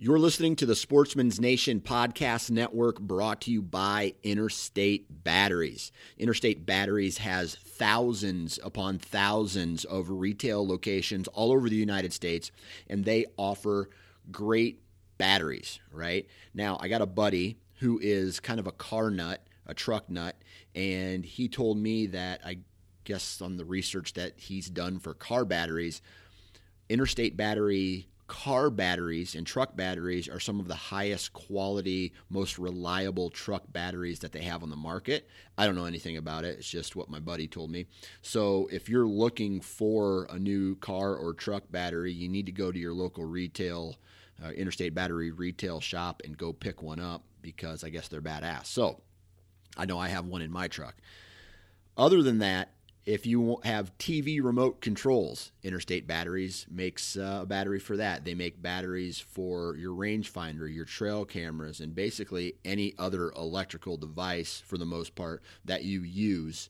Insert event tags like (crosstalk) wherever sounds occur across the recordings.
You're listening to the Sportsman's Nation Podcast Network brought to you by Interstate Batteries. Interstate Batteries has thousands upon thousands of retail locations all over the United States, and they offer great batteries, right? Now, I got a buddy who is kind of a car nut, a truck nut, and he told me that I guess on the research that he's done for car batteries, Interstate Battery car batteries and truck batteries are some of the highest quality, most reliable truck batteries that they have on the market. I don't know anything about it. It's just what my buddy told me. So if you're looking for a new car or truck battery, you need to go to your local retail, uh, interstate battery retail shop and go pick one up because I guess they're badass. So I know I have one in my truck. Other than that, if you have TV remote controls, Interstate Batteries makes uh, a battery for that. They make batteries for your rangefinder, your trail cameras, and basically any other electrical device for the most part that you use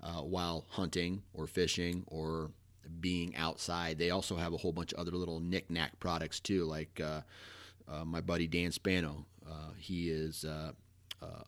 uh, while hunting or fishing or being outside. They also have a whole bunch of other little knick-knack products too, like uh, uh my buddy Dan Spano. Uh, he is a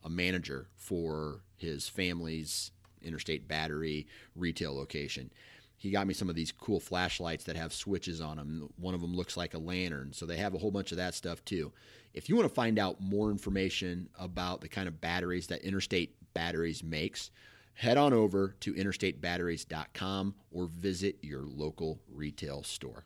manager for his family's Interstate Battery retail location. He got me some of these cool flashlights that have switches on them. One of them looks like a lantern. So they have a whole bunch of that stuff too. If you want to find out more information about the kind of batteries that Interstate Batteries makes, head on over to interstatebatteries.com or visit your local retail store.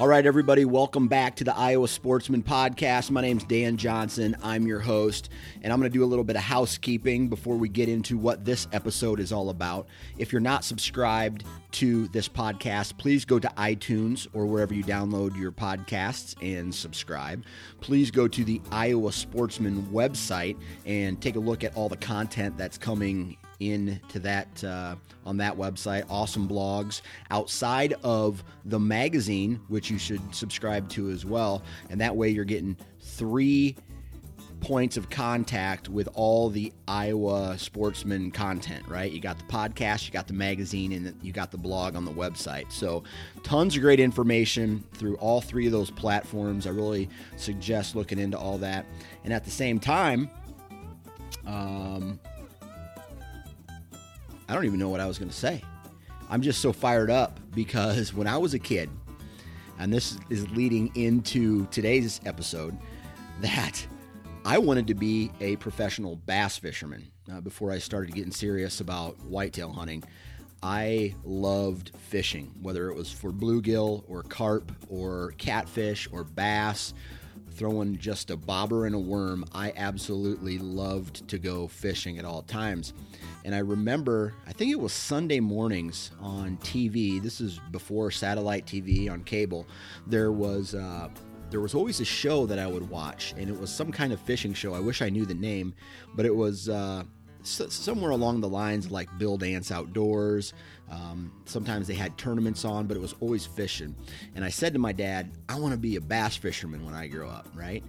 All right, everybody, welcome back to the Iowa Sportsman Podcast. My name's Dan Johnson. I'm your host, and I'm going to do a little bit of housekeeping before we get into what this episode is all about. If you're not subscribed to this podcast, please go to iTunes or wherever you download your podcasts and subscribe. Please go to the Iowa Sportsman website and take a look at all the content that's coming into that uh, on that website. Awesome blogs outside of the magazine, which you should subscribe to as well. And that way, you're getting three points of contact with all the Iowa sportsman content, right? You got the podcast, you got the magazine, and you got the blog on the website. So, tons of great information through all three of those platforms. I really suggest looking into all that. And at the same time, um, I don't even know what I was going to say. I'm just so fired up because when I was a kid, and this is leading into today's episode, that I wanted to be a professional bass fisherman uh, before I started getting serious about whitetail hunting. I loved fishing, whether it was for bluegill or carp or catfish or bass, throwing just a bobber and a worm. I absolutely loved to go fishing at all times. And I remember, I think it was Sunday mornings on TV. This is before satellite TV on cable. There was uh, there was always a show that I would watch, and it was some kind of fishing show. I wish I knew the name, but it was uh, somewhere along the lines like Bill Dance Outdoors. Um, sometimes they had tournaments on, but it was always fishing. And I said to my dad, I want to be a bass fisherman when I grow up, right?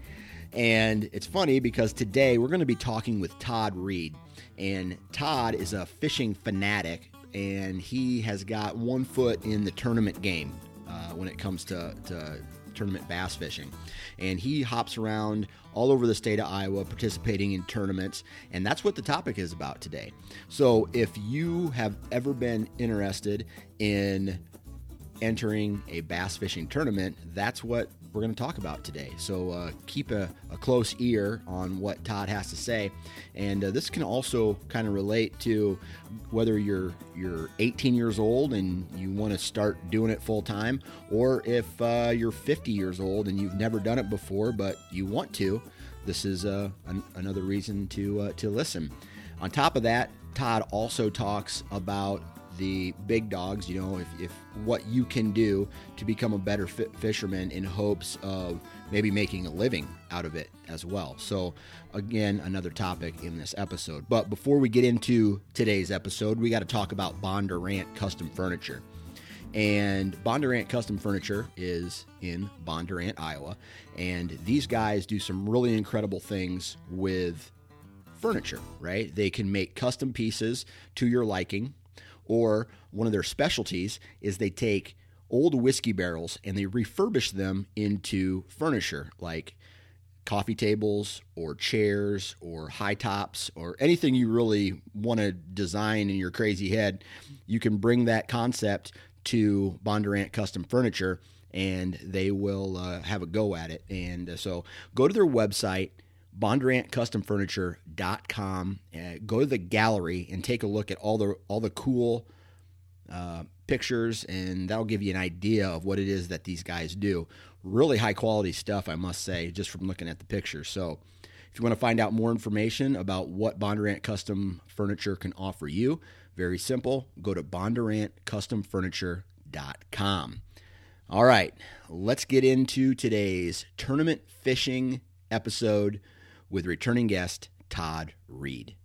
And it's funny because today we're going to be talking with Todd Reed. And Todd is a fishing fanatic, and he has got one foot in the tournament game uh, when it comes to, to tournament bass fishing. And he hops around all over the state of Iowa participating in tournaments. And that's what the topic is about today. So if you have ever been interested in entering a bass fishing tournament, that's what we're going to talk about today. So uh, keep a, a, close ear on what Todd has to say, and uh, this can also kind of relate to whether you're you're 18 years old and you want to start doing it full time, or if uh, you're 50 years old and you've never done it before but you want to. This is uh, an, another reason to uh, to listen. On top of that, Todd also talks about the big dogs, you know, if, if what you can do to become a better fisherman in hopes of maybe making a living out of it as well. So, again, another topic in this episode. But before we get into today's episode, we got to talk about Bondurant Custom Furniture. And Bondurant Custom Furniture is in Bondurant, Iowa. And these guys do some really incredible things with furniture, right? They can make custom pieces to your liking, or one of their specialties is they take old whiskey barrels and they refurbish them into furniture like coffee tables or chairs or high tops or anything you really want to design in your crazy head. You can bring that concept to Bondurant Custom Furniture and they will uh, have a go at it. And uh, so go to their website, bondurantcustomfurniture.com. Uh, go to the gallery and take a look at all the all the cool uh, pictures, and that'll give you an idea of what it is that these guys do. Really high quality stuff, I must say, just from looking at the pictures. So, if you want to find out more information about what Bondurant Custom Furniture can offer you, very simple. Go to bondurantcustomfurniture.com. All right, let's get into today's tournament fishing episode with returning guest Todd Reed.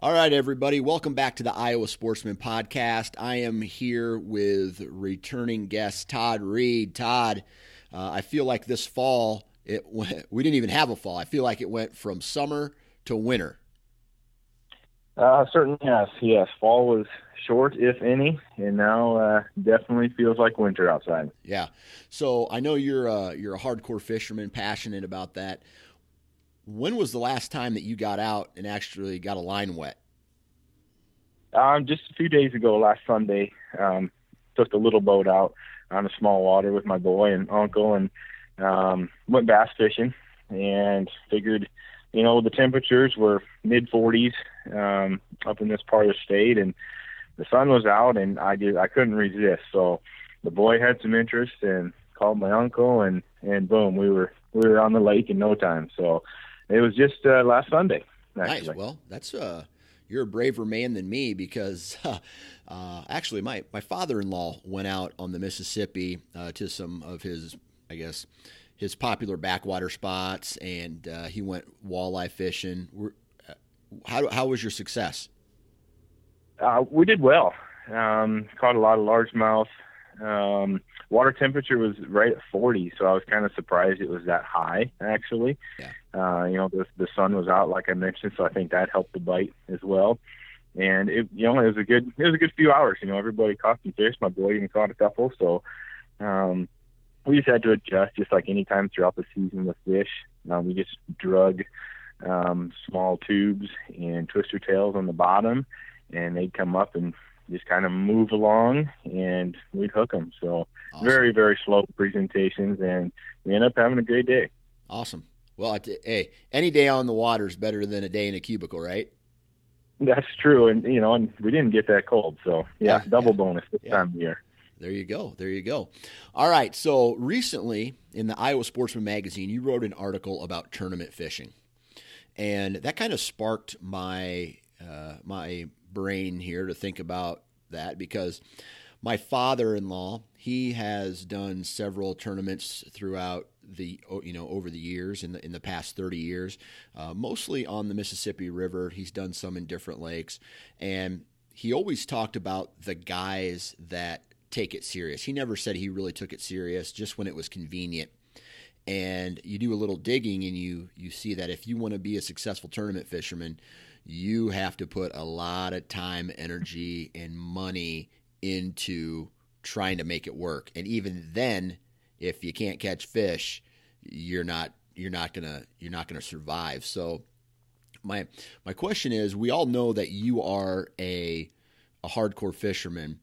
All right, everybody, welcome back to the Iowa Sportsman Podcast. I am here with returning guest Todd Reed. Todd, uh, I feel like this fall it (laughs) went, we didn't even have a fall. I feel like it went from summer to winter. Uh, certainly yes, yes. Fall was short, if any, and now uh, definitely feels like winter outside. Yeah. So I know you're a, you're a hardcore fisherman, passionate about that. When was the last time that you got out and actually got a line wet? Um, just a few days ago, last Sunday, um, took the little boat out on a small water with my boy and uncle, and um, went bass fishing. And figured, you know, the temperatures were mid 40s um, up in this part of the state, and the sun was out, and I did I couldn't resist. So the boy had some interest and called my uncle, and and boom, we were we were on the lake in no time. So it was just uh, last Sunday. Actually. Nice. Well, that's uh, you're a braver man than me because (laughs) uh, actually my my father-in-law went out on the Mississippi uh, to some of his, I guess, his popular backwater spots, and uh, he went walleye fishing. Uh, how how was your success? Uh, we did well. Um, caught a lot of largemouth. Um, water temperature was right at 40, so I was kind of surprised it was that high actually. Yeah. Uh, you know, the the sun was out like I mentioned, so I think that helped the bite as well. And it, you know, it was a good it was a good few hours. You know, everybody caught some fish. My boy even caught a couple, so um, we just had to adjust, just like any time throughout the season with fish. Um, we just drug um, small tubes and twister tails on the bottom, and they'd come up and just kind of move along and we'd hook them. So awesome. very, very slow presentations and we end up having a great day. Awesome. Well, hey, any day on the water is better than a day in a cubicle, right? That's true. And, you know, and we didn't get that cold. So yeah, yeah double yeah. bonus this yeah. time of year. There you go. There you go. All right. So recently in the Iowa Sportsman magazine, you wrote an article about tournament fishing. And that kind of sparked my uh, my brain here to think about that because my father-in-law he has done several tournaments throughout the you know over the years in the in the past 30 years uh, mostly on the Mississippi River. He's done some in different lakes. And he always talked about the guys that take it serious. He never said he really took it serious just when it was convenient. And you do a little digging and you you see that if you want to be a successful tournament fisherman you have to put a lot of time, energy, and money into trying to make it work. And even then, if you can't catch fish, you're not you're not gonna you're not gonna survive. So my my question is, we all know that you are a a hardcore fisherman.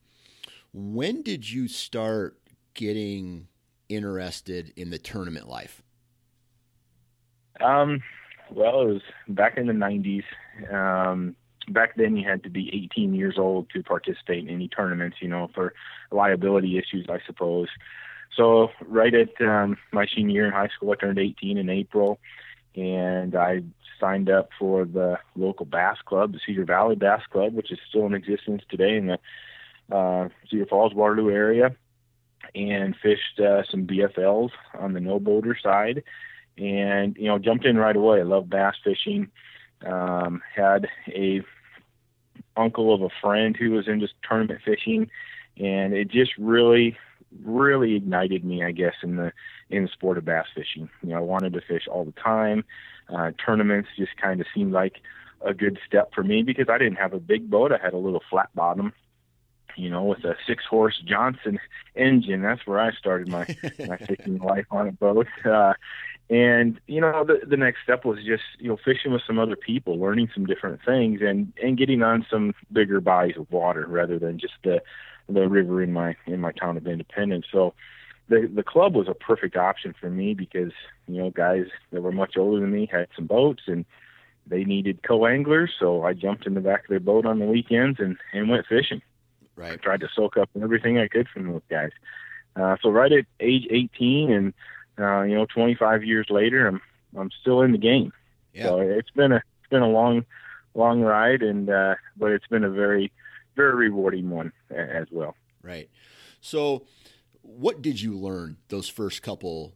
When did you start getting interested in the tournament life? Um, well, it was back in the 90s. Um, back then, you had to be 18 years old to participate in any tournaments, you know, for liability issues, I suppose. So, right at um, my senior year in high school, I turned 18 in April, and I signed up for the local bass club, the Cedar Valley Bass Club, which is still in existence today in the uh, Cedar Falls, Waterloo area, and fished uh, some BFLs on the no boater side, and you know jumped in right away. I love bass fishing. Um, had a uncle of a friend who was into tournament fishing, and it just really, really ignited me, I guess, in the in the sport of bass fishing. You know, I wanted to fish all the time. Uh, tournaments just kind of seemed like a good step for me because I didn't have a big boat. I had a little flat bottom, you know, with a six horse Johnson engine. That's where I started my my (laughs) fishing life on a boat. Uh, and you know, the the next step was just you know fishing with some other people, learning some different things, and and getting on some bigger bodies of water rather than just the the river in my in my town of Independence. So the the club was a perfect option for me because you know guys that were much older than me had some boats and they needed co-anglers, so I jumped in the back of their boat on the weekends and and went fishing. Right. I tried to soak up everything I could from those guys. Uh, so right at age 18 and uh, you know 25 years later, I'm I'm still in the game. Yeah. So it's been a it's been a long long ride and uh, but it's been a very very rewarding one as well. Right. So what did you learn those first couple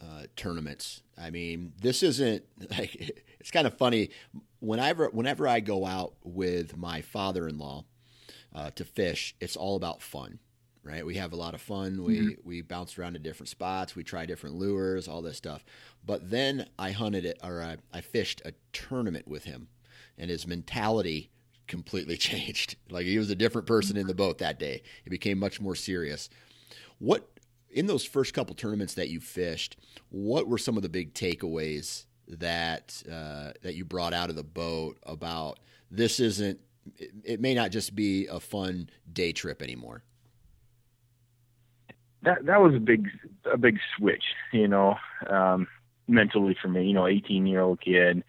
uh, tournaments? I mean, this isn't (laughs) like it's kind of funny. Whenever whenever I go out with my father-in-law uh, to fish, it's all about fun, right? We have a lot of fun. We mm-hmm. we bounce around to different spots. We try different lures, all this stuff. But then I hunted it, or I, I fished a tournament with him, and his mentality completely (laughs) changed. Like he was a different person in the boat that day. It became much more serious. What in those first couple tournaments that you fished, what were some of the big takeaways that uh, that you brought out of the boat about this isn't it, it, may not just be a fun day trip anymore. That that was a big a big switch, you know, um, mentally for me. You know, eighteen year old kid,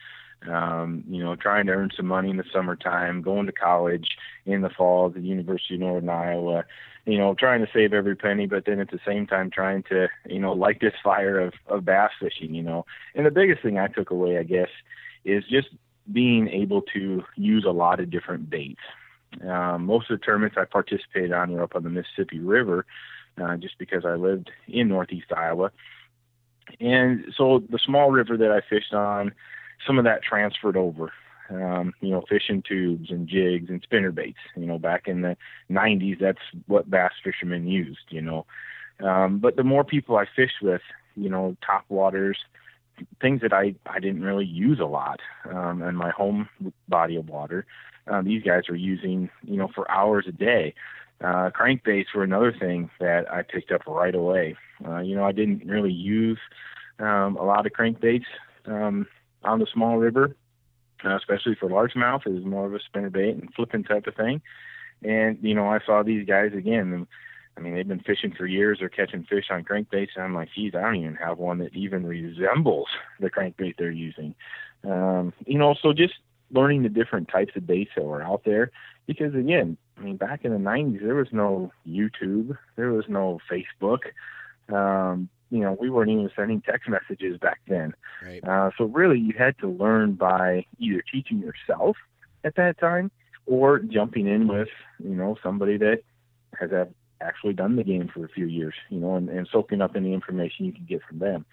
um, you know, trying to earn some money in the summertime, going to college in the fall at the University of Northern Iowa, you know, trying to save every penny, but then at the same time trying to, you know, light this (laughs) fire of, of bass fishing, you know. And the biggest thing I took away, I guess, is just being able to use a lot of different baits. Um, most of the tournaments I participated on were up on the Mississippi River, uh, just because I lived in Northeast Iowa. And so the small river that I fished on, some of that transferred over. Um, you know, fishing tubes and jigs and spinner baits. You know, back in the 90s, that's what bass fishermen used. You know, um, but the more people I fished with, you know, top waters, things that I I didn't really use a lot um, in my home body of water. Uh, these guys are using, you know, for hours a day. Uh, crankbaits were another thing that I picked up right away. Uh, you know, I didn't really use um, a lot of crankbaits um, on the small river, uh, especially for largemouth. It was more of a spinner bait and flipping type of thing. And you know, I saw these guys again. And, I mean, they've been fishing for years. They're catching fish on crankbaits, and I'm like, geez, I don't even have one that even resembles the crankbait they're using. Um, you know, so just learning the different types of baits that were out there. Because again, I mean, back in the '90s, there was no YouTube, there was no Facebook. Um, you know, we weren't even sending text messages back then. Right. Uh, so really, you had to learn by either teaching yourself at that time or jumping in with, you know, somebody that has actually done the game for a few years, you know, and, and soaking up any information you can get from them.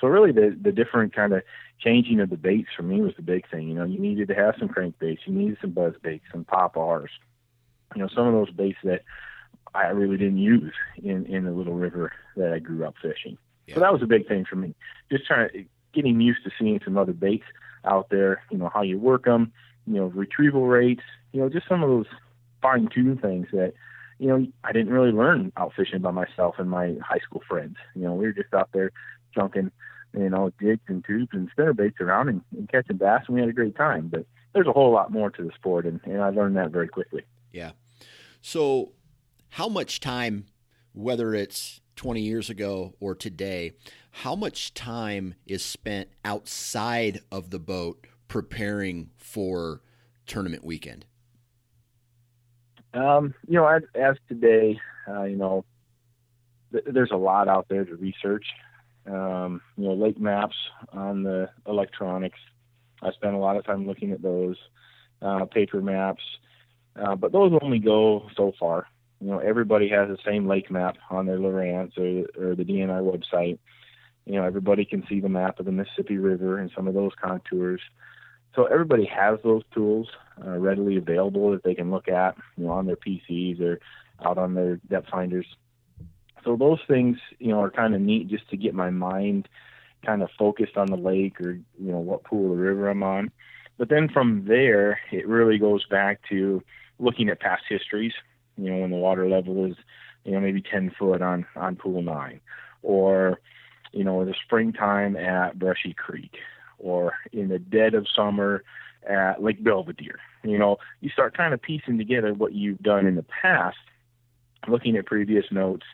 So really, the the different kind of changing of the baits for me was the big thing. You know, you needed to have some crankbaits, you needed some buzz baits, some Pop-Rs. You know, some of those baits that I really didn't use in in the little river that I grew up fishing. Yeah. So that was a big thing for me. Just trying to getting used to seeing some other baits out there. You know how you work them. You know retrieval rates. You know just some of those fine tune things that you know I didn't really learn out fishing by myself and my high school friends. You know we were just out there junking you know jigs and tubes and spinner baits around and, and catching bass and we had a great time. But there's a whole lot more to the sport and, and I learned that very quickly. Yeah. So how much time, whether it's 20 years ago or today, how much time is spent outside of the boat preparing for tournament weekend? Um, you know, as, as today, uh, you know, th- there's a lot out there to research. Um, you know, lake maps on the electronics. I spent a lot of time looking at those uh, paper maps, uh, but those only go so far. You know, everybody has the same lake map on their Lowrance or, or the DNR website. You know, everybody can see the map of the Mississippi River and some of those contours. So everybody has those tools uh, readily available that they can look at, you know, on their PCs or out on their depth finders. So those things, you know, are kind of neat just to get my mind kind of focused on the lake or you know what pool the river I'm on. But then from there, it really goes back to looking at past histories. You know, when the water level is, you know, maybe 10 foot on on pool nine, or you know, in the springtime at Brushy Creek, or in the dead of summer at Lake Belva Deer. You know, you start kind of piecing together what you've done in the past, looking at previous notes,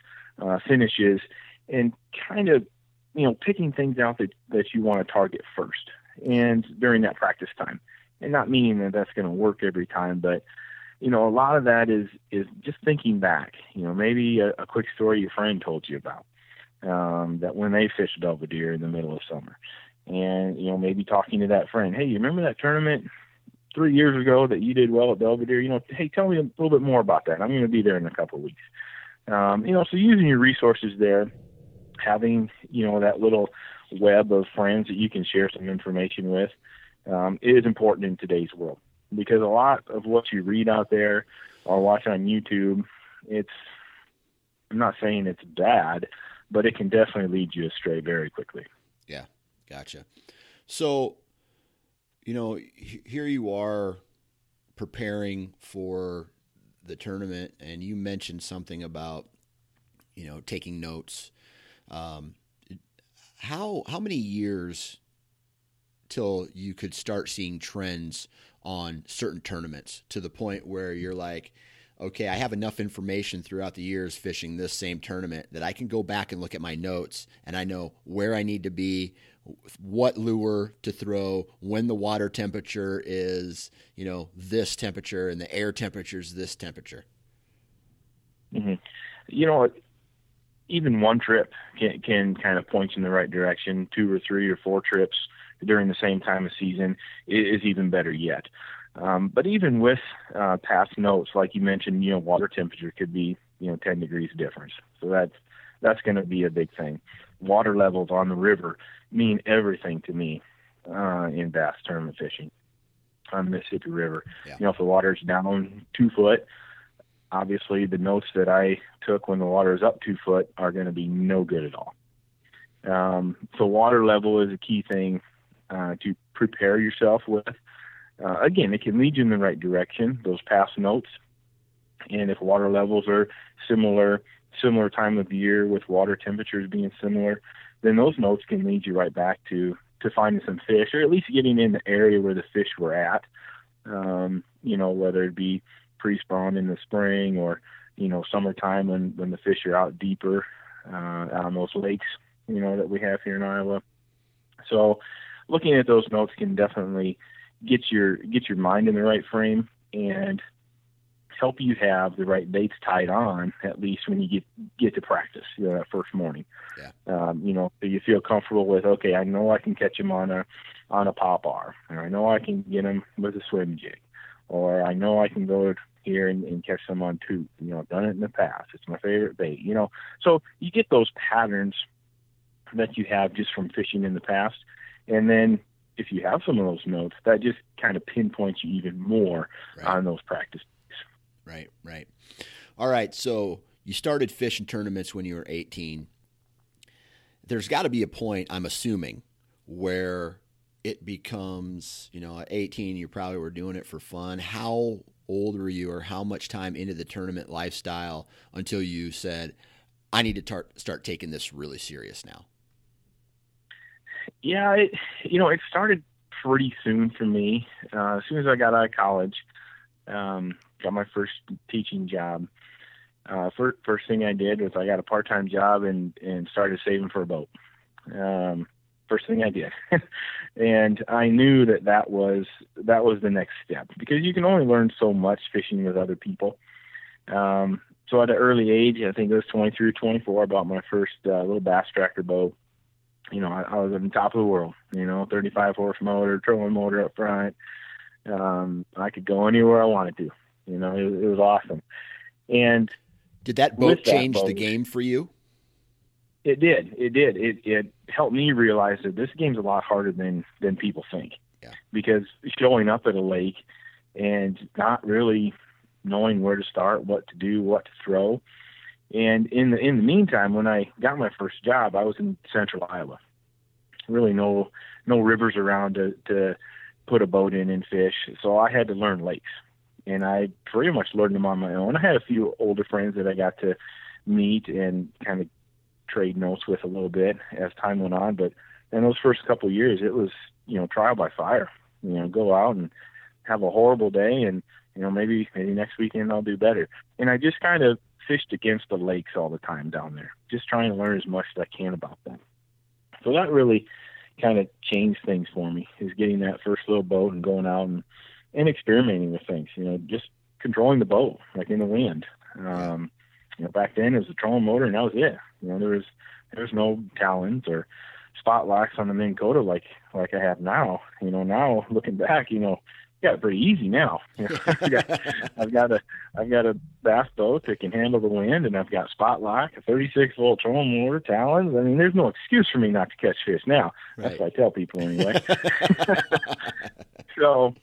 uh, finishes, and kind of, you know, picking things out that, that you want to target first and during that practice time. And not meaning that that's going to work every time, but you know, a lot of that is is just thinking back. You know, maybe a, a quick story your friend told you about um, that when they fished Belva Deer in the middle of summer, and you know maybe talking to that friend hey you remember that tournament three years ago that you did well at Belva Deer you know hey tell me a little bit more about that i'm going to be there in a couple of weeks um, you know so using your resources there having you know that little web of friends that you can share some information with um, is important in today's world. Because a lot of what you read out there or watch on youtube it's i'm not saying it's bad but it can definitely lead you astray very quickly. Yeah. Gotcha. So, you know, here you are preparing for the tournament, and you mentioned something about, you know, taking notes. Um, how how many years till you could start seeing trends on certain tournaments to the point where you're like, okay, I have enough information throughout the years fishing this same tournament that I can go back and look at my notes and I know where I need to be, what lure to throw when the water temperature is, you know, this temperature and the air temperature is this temperature. Mm-hmm. You know, even one trip can, can kind of point you in the right direction. Two or three or four trips during the same time of season is, even better yet. Um, but even with uh, past notes, like you mentioned, you know, water temperature could be, you know, 10 degrees difference. So that's that's going to be a big thing. Water levels on the river mean everything to me uh, in bass tournament fishing on the Mississippi River. Yeah. You know, if the water's down two foot, obviously the notes that I took when the water is up two foot are going to be no good at all. Um, so water level is a key thing uh, to prepare yourself with. Uh, again, it can lead you in the right direction. Those past notes, and if water levels are similar, similar time of year with water temperatures being similar, then those notes can lead you right back to to finding some fish, or at least getting in the area where the fish were at. Um, you know, whether it be pre-spawn in the spring or you know summertime when when the fish are out deeper uh, on those lakes, you know that we have here in Iowa. So, looking at those notes can definitely get your get your mind in the right frame and help you have the right baits tied on at least when you get get to practice you know that first morning. Yeah. um, you know so you feel comfortable with okay i know i can catch him on a on a Pop-R or i know i can get him with a swim jig or i know i can go here and, and catch them on tube you know i've done it in the past. It's my favorite bait you know. So you get those patterns that you have just from fishing in the past. And then if you have some of those notes that just kind of pinpoints you even more right. on those practice right, right. All right, so you started fishing tournaments when you were 18. There's got to be a point, I'm assuming, where it becomes, you know, at 18, you probably were doing it for fun. How old were you, or how much time into the tournament lifestyle until you said, I need to tar- start taking this really serious now? Yeah, it, you know, it started pretty soon for me. Uh, as soon as I got out of college, um, got my first teaching job. Uh, first, first thing I did was I got a part-time job and, and started saving for a boat. Um, first thing I did. (laughs) and I knew that that was, that was the next step because you can only learn so much fishing with other people. Um, so at an early age, I think it was 23 or 24, I bought my first uh, little Bass Tracker boat. you know, I, I was on top of the world. You know, 35 horse motor, trolling motor up front. Um, I could go anywhere I wanted to. You know, it, it was awesome. And did that boat change that boat, the game for you? It did. It did. It it helped me realize that this game's a lot harder than than people think. Yeah. Because showing up at a lake and not really knowing where to start, what to do, what to throw. And in the in the meantime, when I got my first job, I was in central Iowa. Really no no rivers around to to put a boat in and fish. So I had to learn lakes. And I pretty much learned them on my own. I had a few older friends that I got to meet and kind of trade notes with a little bit as time went on. But in those first couple of years, it was, you know, trial by fire. You know, go out and have a horrible day and, you know, maybe maybe next weekend I'll do better. And I just kind of fished against the lakes all the time down there, just trying to learn as much as I can about them. So that really kind of changed things for me is getting that first little boat and going out and, and experimenting with things, you know, just controlling the boat like in the wind. Um, you know, back then it was a trolling motor and that was it. You know, there was, there was no talons or spot locks on the Minn Kota like, like I have now, you know, now looking back, you know, got it pretty easy now. (laughs) I've, got, I've got a I've got a bass boat that can handle the wind, and I've got spot lock, a 36 volt trolling motor, talons. I mean, there's no excuse for me not to catch fish now. Right. That's what I tell people anyway. (laughs) (laughs) so,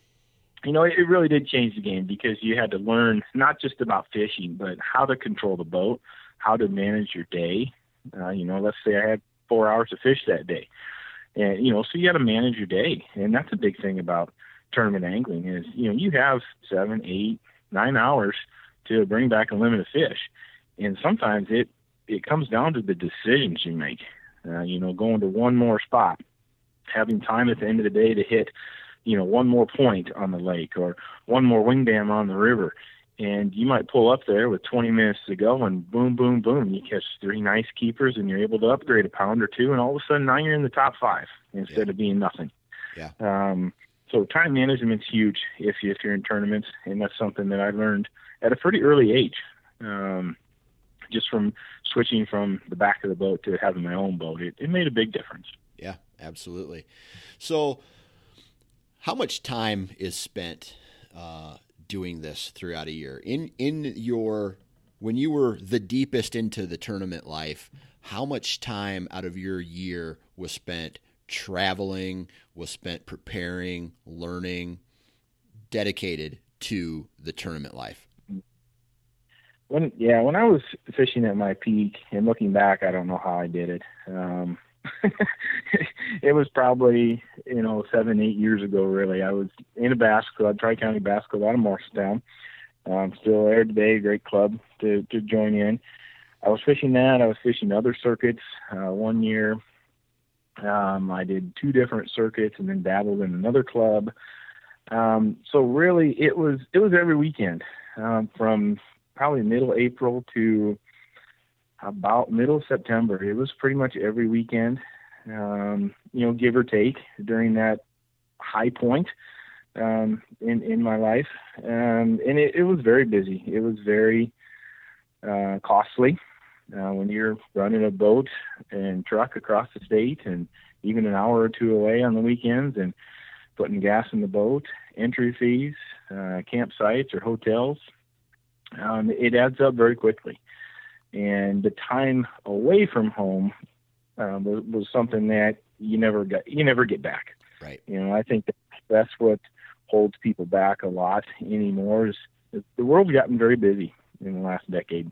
you know, it, really did change the game because you had to learn not just about fishing, but how to control the boat, how to manage your day. Uh, you know, let's say I had four hours to fish that day. And, you know, so you got to manage your day. And that's a big thing about tournament angling is you know you have seven, eight, nine hours to bring back a limit of fish, and sometimes it it comes down to the decisions you make. Uh, you know, going to one more spot, having time at the end of the day to hit, you know, one more point on the lake or one more wing dam on the river. And you might pull up there with 20 minutes to go, and boom, boom, boom, you catch three nice keepers, and you're able to upgrade a pound or two, and all of a sudden now you're in the top five instead yeah. of being nothing. Yeah. Um, so time management's huge if you, if you're in tournaments, and that's something that I learned at a pretty early age, um, just from switching from the back of the boat to having my own boat. It, it made a big difference. Yeah, absolutely. So, how much time is spent uh, doing this throughout a year? In in your when you were the deepest into the tournament life, how much time out of your year was spent traveling, was spent preparing, learning, dedicated to the tournament life? When yeah, when I was fishing at my peak and looking back, I don't know how I did it. Um, (laughs) it was probably you know seven eight years ago. Really, I was in a bass club, Tri County Bass Club out of Marshalltown. Um, still there today, great club to to join in. I was fishing that. I was fishing other circuits. Uh, one year, um, I did two different circuits and then dabbled in another club. Um, so really, it was it was every weekend um, from probably middle April to about middle September. It was pretty much every weekend, um, you know, give or take during that high point um, in in my life, um, and it, it was very busy. It was very uh, costly uh, when you're running a boat and truck across the state and even an hour or two away on the weekends and putting gas in the boat, entry fees, uh, campsites or hotels, um, it adds up very quickly. And the time away from home uh, was, was something that you never got, you never get back. Right. You know, I think that that's what holds people back a lot anymore is, is the world's gotten very busy in the last decade.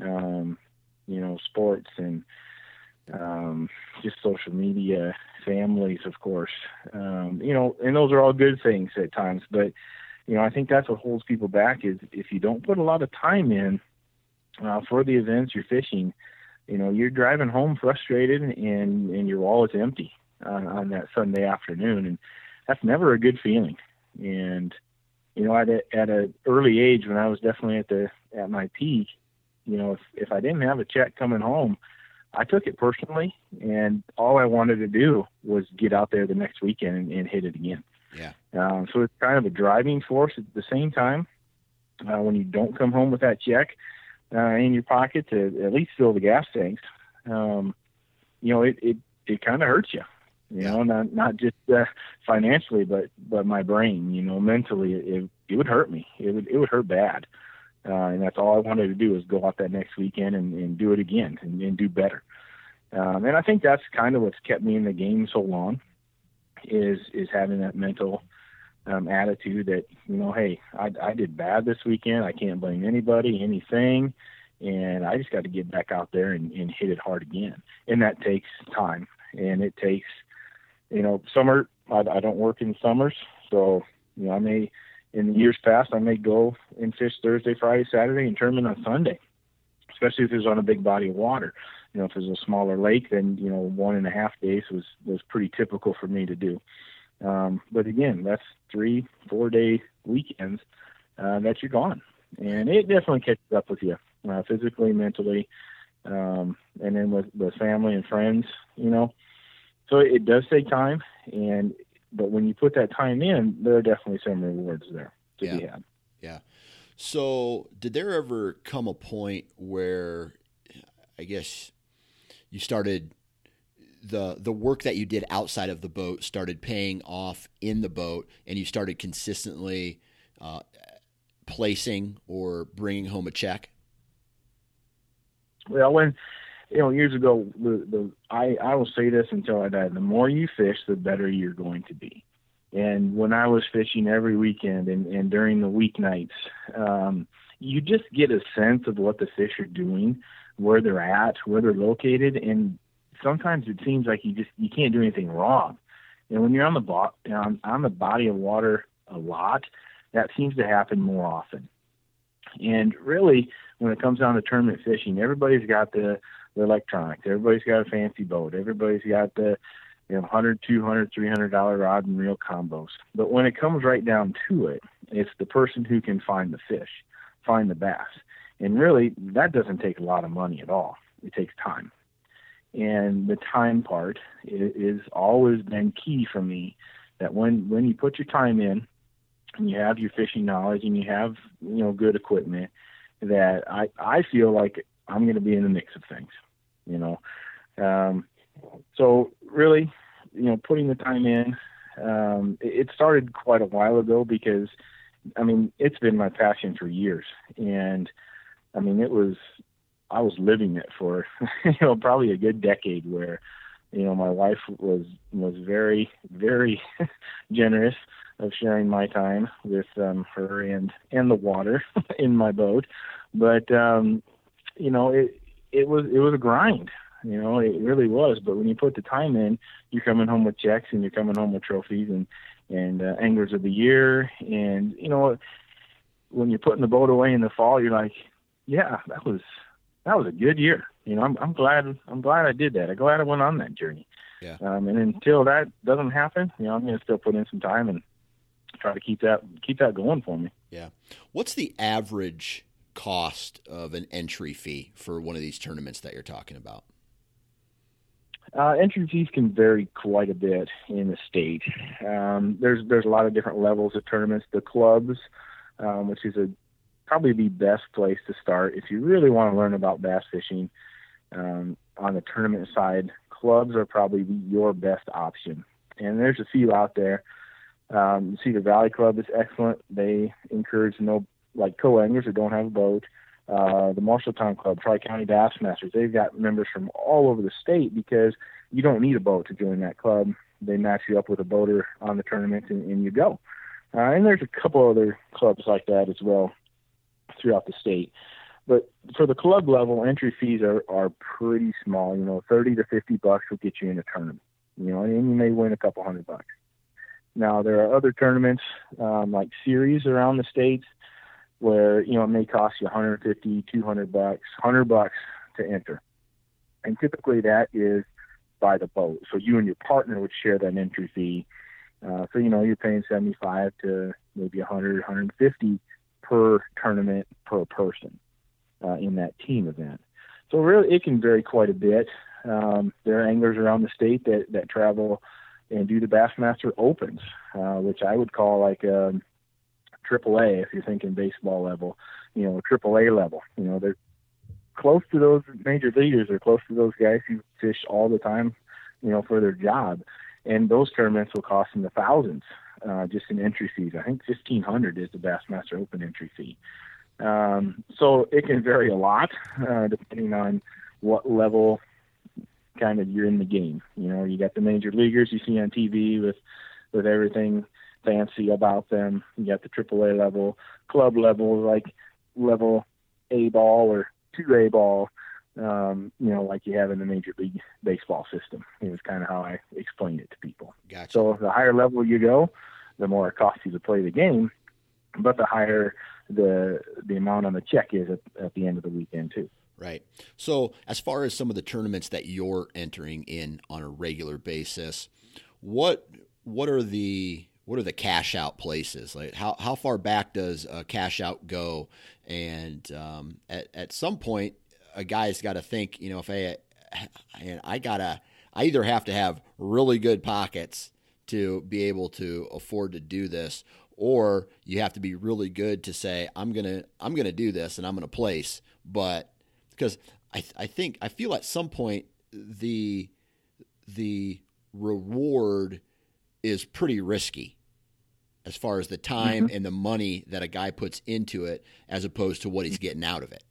Um, you know, sports and um, just social media, families, of course. Um, you know, and those are all good things at times. But you know, I think that's what holds people back is if you don't put a lot of time in uh, for the events you're fishing. You know, you're driving home frustrated and and your wallet's empty on, on that Sunday afternoon, and that's never a good feeling. And you know, at a, at an early age, when I was definitely at the at my peak, you know, if if I didn't have a check coming home, I took it personally, and all I wanted to do was get out there the next weekend and, and hit it again. Yeah. Um, so it's kind of a driving force at the same time. Uh, when you don't come home with that check uh, in your pocket to at least fill the gas tanks, um, you know, it, it it kind of hurts you. You yeah. know, not not just uh, financially, but but my brain. You know, mentally, it it would hurt me. It would it would hurt bad. Uh, and that's all I wanted to do was go out that next weekend and, and do it again and, and do better. Um, and I think that's kind of what's kept me in the game so long is is having that mental um, attitude that you know, hey, I, I did bad this weekend. I can't blame anybody, anything, and I just got to get back out there and, and hit it hard again. And that takes time, and it takes, you know, summer. I, I don't work in summers, so you know, I may in years past I may go and fish Thursday, Friday, Saturday, and tournament on Sunday, especially if it's on a big body of water. You know, if it's a smaller lake, then you know one and a half days was was pretty typical for me to do. Um, but again, that's three, four day weekends uh, that you're gone, and it definitely catches up with you uh, physically, mentally, um, and then with the family and friends. You know, so it does take time, and but when you put that time in, there are definitely some rewards there to yeah. be had. Yeah. So, did there ever come a point where, I guess, you started the the work that you did outside of the boat started paying off in the boat, and you started consistently uh, placing or bringing home a check? Well, when you know years ago, the, the I I will say this until I die: the more you fish, the better you're going to be. And when I was fishing every weekend and, and during the weeknights, um, you just get a sense of what the fish are doing, where they're at, where they're located, and sometimes it seems like you just you can't do anything wrong. And when you're on the bo- on, on the body of water a lot, that seems to happen more often. And really, when it comes down to tournament fishing, everybody's got the the electronics. Everybody's got a fancy boat. Everybody's got the you know 100, 200, 300 dollar rod and reel combos. But when it comes right down to it, it's the person who can find the fish, find the bass. And really, that doesn't take a lot of money at all. It takes time and the time part is, always been key for me that when when you put your time in and you have your fishing knowledge and you have you know good equipment that i i feel like i'm going to be in the mix of things you know? Um so really you know putting the time in um it, it started quite a while ago because i mean it's been my passion for years. And i mean it was I was living it for (laughs) you know probably a good decade where you know my wife was was very very (laughs) generous of sharing my time with um her and and the water (laughs) in my boat. But um you know it it was it was a grind you know it really was. But when you put the time in you're coming home with checks and you're coming home with trophies and and uh, anglers of the year. And you know when you're putting the boat away in the fall you're like yeah that was that was a good year. You know, I'm I'm glad I'm glad I did that. I'm glad I went on that journey. Yeah. Um, and until that doesn't happen, you know, I'm going to still put in some time and try to keep that keep that going for me. Yeah. What's the average cost of an entry fee for one of these tournaments that you're talking about? Uh, entry fees can vary quite a bit in the state. Um, there's there's a lot of different levels of tournaments. The clubs, um, which is a probably the best place to start if you really want to learn about bass fishing. Um, on the tournament side, clubs are probably your best option, and there's a few out there. Um, Cedar Valley Club is excellent. They encourage no like co-anglers who don't have a boat. Uh, the Marshalltown Club, Tri County Bassmasters, they've got members from all over the state because you don't need a boat to join that club. They match you up with a boater on the tournament, and, and you go. Uh, and there's a couple other clubs like that as well throughout the state. But for the club level, entry fees are, are pretty small. You know, thirty to fifty bucks will get you in a tournament. You know, and you may win a couple hundred bucks. Now there are other tournaments um, like series around the states where you know it may cost you 150, 200 bucks, 100 bucks to enter, and typically that is by the boat. So you and your partner would share that entry fee. Uh, so you know you're paying 75 to maybe 100, 150 per tournament per person uh, in that team event. So really, it can vary quite a bit. Um, there are anglers around the state that that travel and do the Bassmaster Opens, uh, which I would call like um, AAA if you're thinking baseball level, you know, AAA level. You know, they're close to those major leaguers. They're close to those guys who fish all the time, you know, for their job. And those tournaments will cost them the thousands, uh, just in entry fees. I think fifteen hundred is the Bassmaster Open entry fee. Um, so it can vary a lot uh, depending on what level kind of you're in the game. You know, you got the major leaguers you see on TV with with everything fancy about them. You got the AAA level, club level, like level A ball or two A ball. Um, you know, like you have in the Major League Baseball system. It was kind of how I explained it to people. Gotcha. So the higher level you go, the more it costs you to play the game, but the higher the the amount on the check is at, at the end of the weekend too. Right. So, as far as some of the tournaments that you're entering in on a regular basis, what what are the what are the cash out places? Like how how far back does a cash out go? And um, at at some point, a guy's got to think. You know, if I and I gotta, I either have to have really good pockets to be able to afford to do this, or you have to be really good to say I'm gonna I'm gonna do this and I'm gonna place, but because I I think I feel at some point the the reward is pretty risky as far as the time mm-hmm. and the money that a guy puts into it as opposed to what he's getting out of it.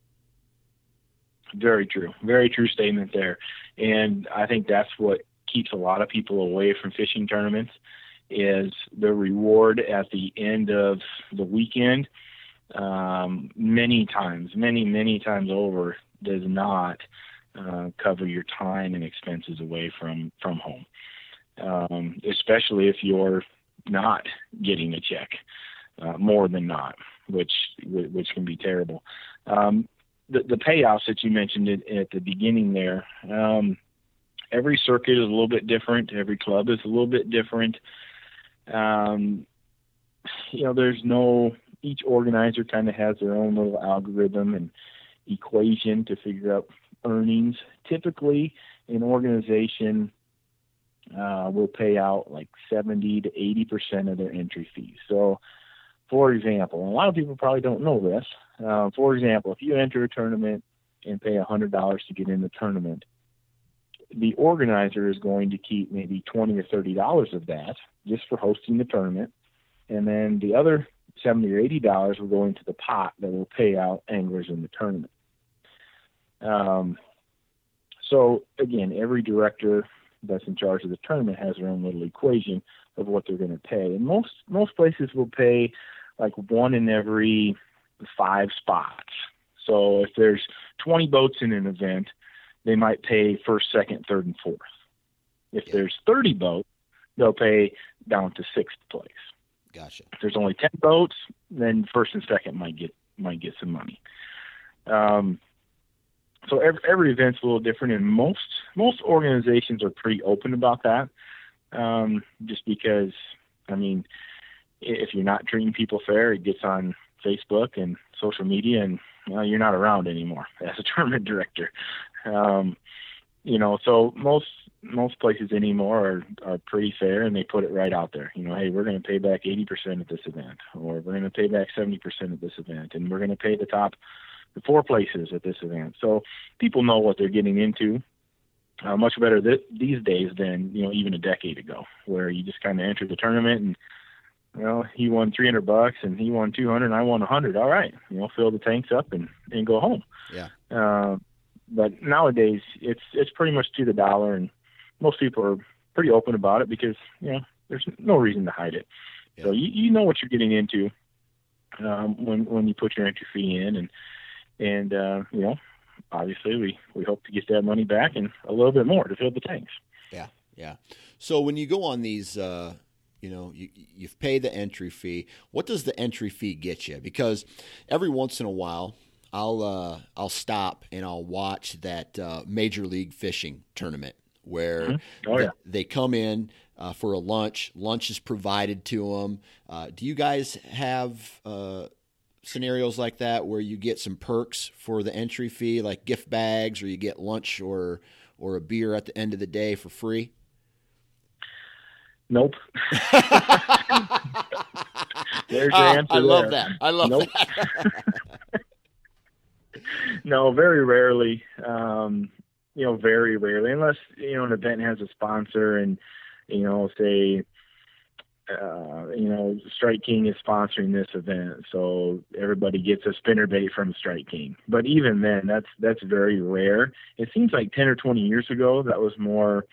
Very true. Very true statement there. And I think that's what keeps a lot of people away from fishing tournaments is the reward at the end of the weekend um, many times, many, many times over does not uh, cover your time and expenses away from from home, um, especially if you're not getting a check uh, more than not, which which can be terrible. Um, the, the payouts that you mentioned at, at the beginning there, um, every circuit is a little bit different. Every club is a little bit different. Um, you know, there's no each organizer kind of has their own little algorithm and equation to figure out earnings. Typically, an organization uh, will pay out like 70 to 80 percent of their entry fees. So, for example, a lot of people probably don't know this. Uh, for example, if you enter a tournament and pay $100 to get in the tournament, the organizer is going to keep maybe 20 or 30 dollars of that just for hosting the tournament, and then the other 70 or 80 dollars will go into the pot that will pay out anglers in the tournament. Um, so again, every director that's in charge of the tournament has their own little equation of what they're going to pay, and most most places will pay like one in every five spots. So if there's 20 boats in an event, they might pay first, second, third, and fourth. If there's 30 boats, they'll pay down to sixth place. Gotcha. If there's only 10 boats, then first and second might get might get some money. Um, so every, every event's a little different, and most most organizations are pretty open about that. Um, just because, I mean, if you're not treating people fair, it gets on Facebook and social media, and well, you're not around anymore (laughs) as a tournament director. Um, you know, so most most places anymore are are pretty fair, and they put it right out there. You know, hey, we're going to pay back 80% at this event, or we're going to pay back 70% at this event, and we're going to pay the top the four places at this event. So people know what they're getting into. Uh, much better th- these days than you know even a decade ago, where you just kind of enter the tournament and you know he won 300 bucks and he won 200 and I won 100. All right, you know fill the tanks up and and go home. Yeah. Uh, but nowadays it's it's pretty much to the dollar, and most people are pretty open about it because you know there's no reason to hide it. Yeah. So you you know what you're getting into um, when when you put your entry fee in, and and uh, you know, obviously we we hope to get that money back and a little bit more to fill the tanks. Yeah, yeah. So when you go on these, uh, you know, you you've paid the entry fee. What does the entry fee get you? Because every once in a while. I'll uh, I'll stop and I'll watch that uh, major league fishing tournament where mm-hmm. oh, yeah. they, they come in uh, for a lunch. Lunch is provided to them. Uh, do you guys have uh, scenarios like that where you get some perks for the entry fee, like gift bags, or you get lunch or or a beer at the end of the day for free? Nope. (laughs) There's your uh, answer. I love there. that. I love nope. that. (laughs) no, very rarely. Um, you know, very rarely, unless you know an event has a sponsor and you know, say, uh, you know, Strike King is sponsoring this event, so everybody gets a spinner bait from Strike King. But even then, that's that's very rare. It seems like 10 or 20 years ago that was more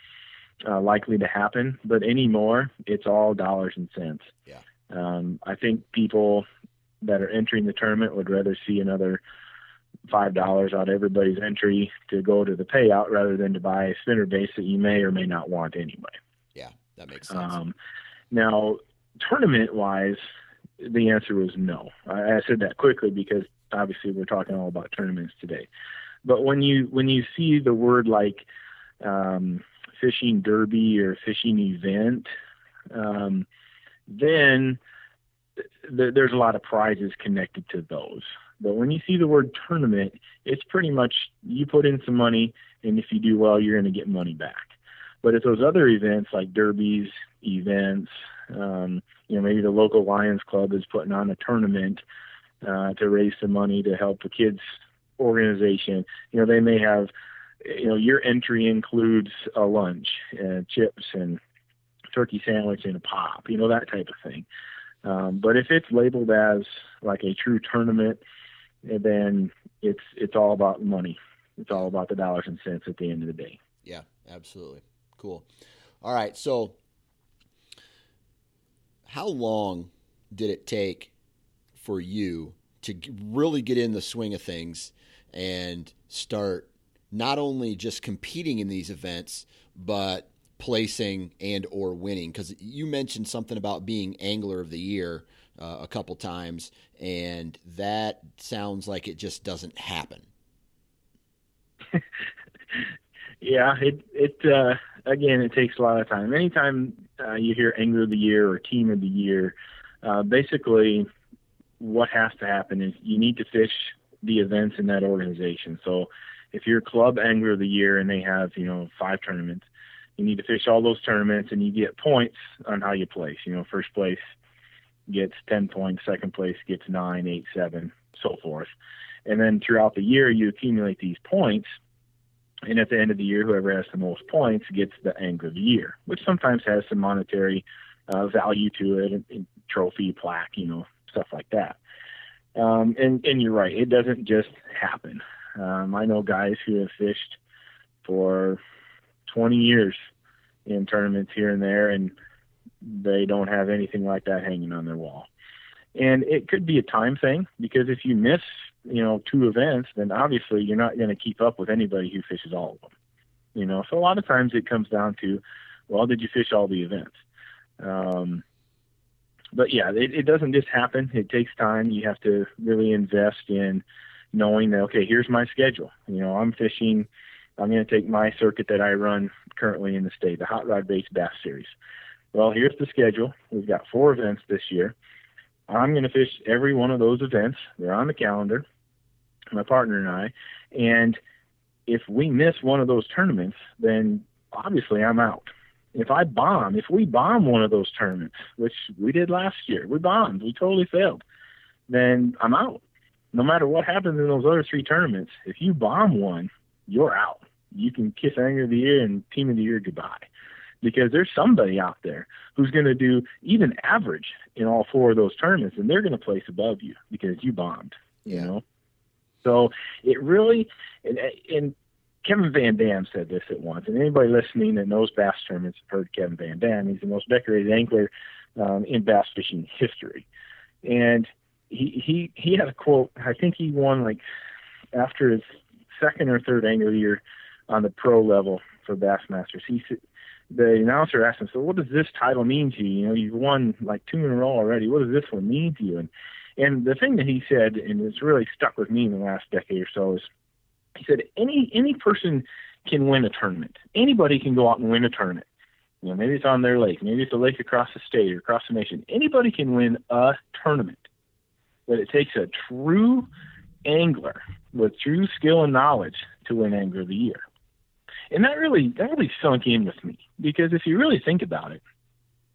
uh, likely to happen, but anymore, it's all dollars and cents. Yeah. Um, I think people that are entering the tournament would rather see another five dollars out of everybody's entry to go to the payout rather than to buy a spinner baits that you may or may not want anyway. Yeah, that makes sense. Um, now, tournament wise, the answer was no. I, I said that quickly because obviously we're talking all about tournaments today. But when you when you see the word like um, fishing derby or fishing event, um, then th- there's a lot of prizes connected to those. But when you see the word tournament, it's pretty much you put in some money, and if you do well, you're going to get money back. But if those other events like derbies, events, um, you know, maybe the local Lions Club is putting on a tournament uh, to raise some money to help the kids organization. You know, they may have, you know, your entry includes a lunch, and chips, and turkey sandwich, and a pop. You know, that type of thing. Um, but if it's labeled as like a true tournament, then it's it's all about money. It's all about the dollars and cents at the end of the day. Yeah, absolutely. Cool. All right. So, how long did it take for you to really get in the swing of things and start not only just competing in these events, but placing and or winning? Because you mentioned something about being angler of the year uh, a couple times, and that sounds like it just doesn't happen. (laughs) yeah, it it uh, again, it takes a lot of time. Anytime uh, you hear Angler of the Year or Team of the Year, uh, basically what has to happen is you need to fish the events in that organization. So if you're Club Angler of the Year and they have, you know, five tournaments, you need to fish all those tournaments and you get points on how you place. You know, first place gets 10 points, second place gets nine, eight, seven, so forth. And then throughout the year, you accumulate these points – and at the end of the year, whoever has the most points gets the Angler of the Year, which sometimes has some monetary uh, value to it, and, and trophy, plaque, you know, stuff like that. Um, and and you're right, it doesn't just happen. Um, I know guys who have fished for 20 years in tournaments here and there, and they don't have anything like that hanging on their wall. And it could be a time thing because if you miss you know, two events, then obviously you're not going to keep up with anybody who fishes all of them. You know, so a lot of times it comes down to, well, did you fish all the events? Um, but yeah, it, it doesn't just happen. It takes time. You have to really invest in knowing that okay, here's my schedule. You know, I'm fishing. I'm going to take my circuit that I run currently in the state, the Hot Rod Baits Bass Series. Well, here's the schedule. We've got four events this year. I'm going to fish every one of those events. They're on the calendar, my partner and I. And if we miss one of those tournaments, then obviously I'm out. If I bomb, if we bomb one of those tournaments, which we did last year, we bombed, we totally failed, then I'm out. No matter what happens in those other three tournaments, if you bomb one, you're out. You can kiss Angler of the Year and Team of the Year goodbye because there's somebody out there who's going to do even average in all four of those tournaments, and they're going to place above you because you bombed. You know, so it really and, and Kevin Van Dam said this at once, and anybody listening that knows bass tournaments have heard Kevin Van Dam. He's the most decorated angler um, in bass fishing history, and he he he had a quote. I think he won like after his second or third angler year on the pro level for Bassmasters. He the announcer asked him, "So what does this title mean to you? You know, you've won like two in a row already. What does this one mean to you?" And and the thing that he said, and it's really stuck with me in the last decade or so, is he said any any person can win a tournament. Anybody can go out and win a tournament. You know, maybe it's on their lake, maybe it's a lake across the state or across the nation. Anybody can win a tournament, but it takes a true angler with true skill and knowledge to win Angler of the Year. And that really that really sunk in with me because if you really think about it,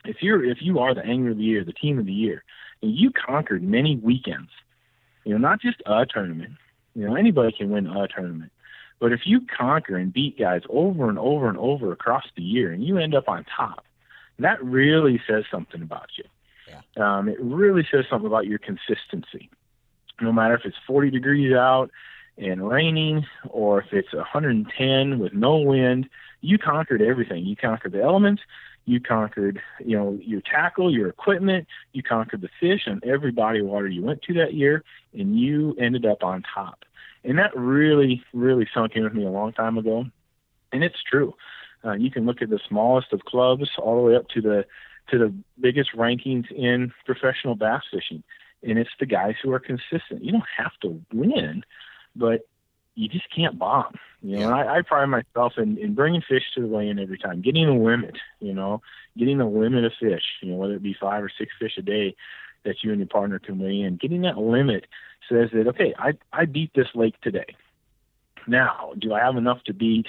if you're if you are the angler of the year, the team of the year, and you conquered many weekends, you know, not just a tournament. You know, anybody can win a tournament, But if you conquer and beat guys over and over and over across the year and you end up on top, that really says something about you. Um, it really says something about your consistency. No matter if it's 40 degrees out and raining or if it's 110 with no wind, you conquered everything. You conquered the elements. You conquered, you know, your tackle, your equipment. You conquered the fish on every body of water you went to that year, and you ended up on top. And that really, really sunk in with me a long time ago. And it's true. Uh, you can look at the smallest of clubs all the way up to the to the biggest rankings in professional bass fishing, and it's the guys who are consistent. You don't have to win, but you just can't bomb. You know, yeah. I, I pride myself in, in bringing fish to the weigh-in every time, getting a limit. You know, getting the limit of fish. You know, whether it be five or six fish a day that you and your partner can weigh in. Getting that limit says that okay, I I beat this lake today. Now, do I have enough to beat,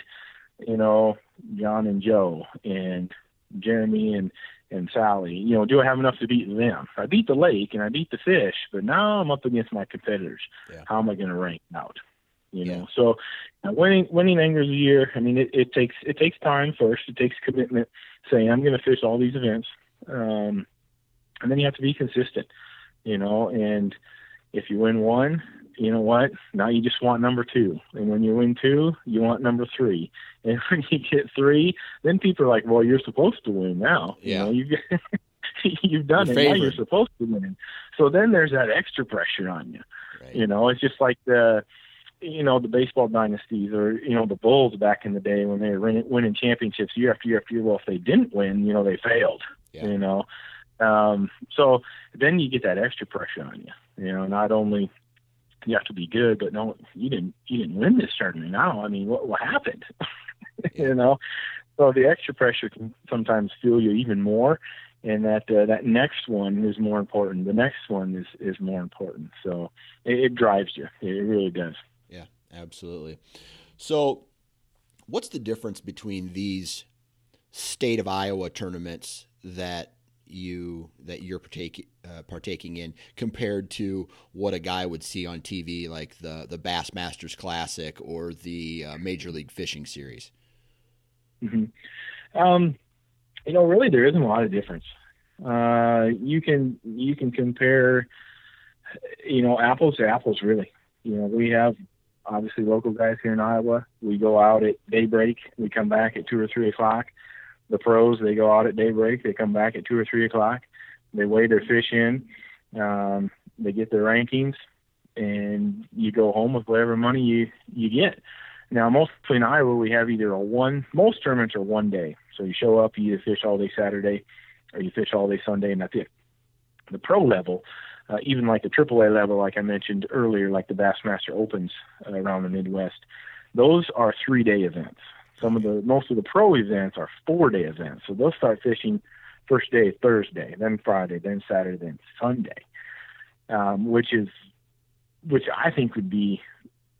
you know, John and Joe and Jeremy and and Sally? You know, do I have enough to beat them? I beat the lake and I beat the fish, but now I'm up against my competitors. Yeah. How am I going to rank out? You know, so winning winning anglers a year. I mean, it, it takes it takes time first. It takes commitment. Saying I'm going to fish all these events, um, and then you have to be consistent. You know, and if you win one, you know what? Now you just want number two. And when you win two, you want number three. And (laughs) when you get three, then people are like, well, you're supposed to win now. Yeah. You know, you've, (laughs) you've done Your it. Favorite. Now you're supposed to win. So then there's that extra pressure on you. Right. You know, it's just like the, you know, the baseball dynasties or, you know, the Bulls back in the day when they were winning, winning championships year after year after year. Well, if they didn't win, you know, they failed, yeah. you know. Um, so then you get that extra pressure on you. You know, not only you have to be good, but no, you didn't you didn't win this tournament. Now, I mean, what what happened? (laughs) you know, so the extra pressure can sometimes fuel you even more, and that uh, that next one is more important. The next one is is more important. So it, it drives you. It really does. Yeah, absolutely. So, what's the difference between these state of Iowa tournaments that you that you're partake, uh, partaking in compared to what a guy would see on TV, like the the Bassmasters Classic or the uh, Major League Fishing Series? Mm-hmm. Um, you know, really, there isn't a lot of difference. Uh, you can you can compare, you know, apples to apples. Really, you know, we have obviously local guys here in Iowa. We go out at daybreak. We come back at two or three o'clock the pros they go out at daybreak they come back at two or three o'clock they weigh their fish in um, they get their rankings and you go home with whatever money you you get. Now mostly in iowa we have either a one most tournaments are one day. So you show up you either fish all day saturday or you fish all day sunday and that's it. The pro level uh, even like the AAA level, like I mentioned earlier, like the Bassmaster Opens uh, around the Midwest, those are three day events. Some of the most of the pro events are four day events, so they'll start fishing first day Thursday, then Friday, then Saturday, then Sunday, um, which is which I think would be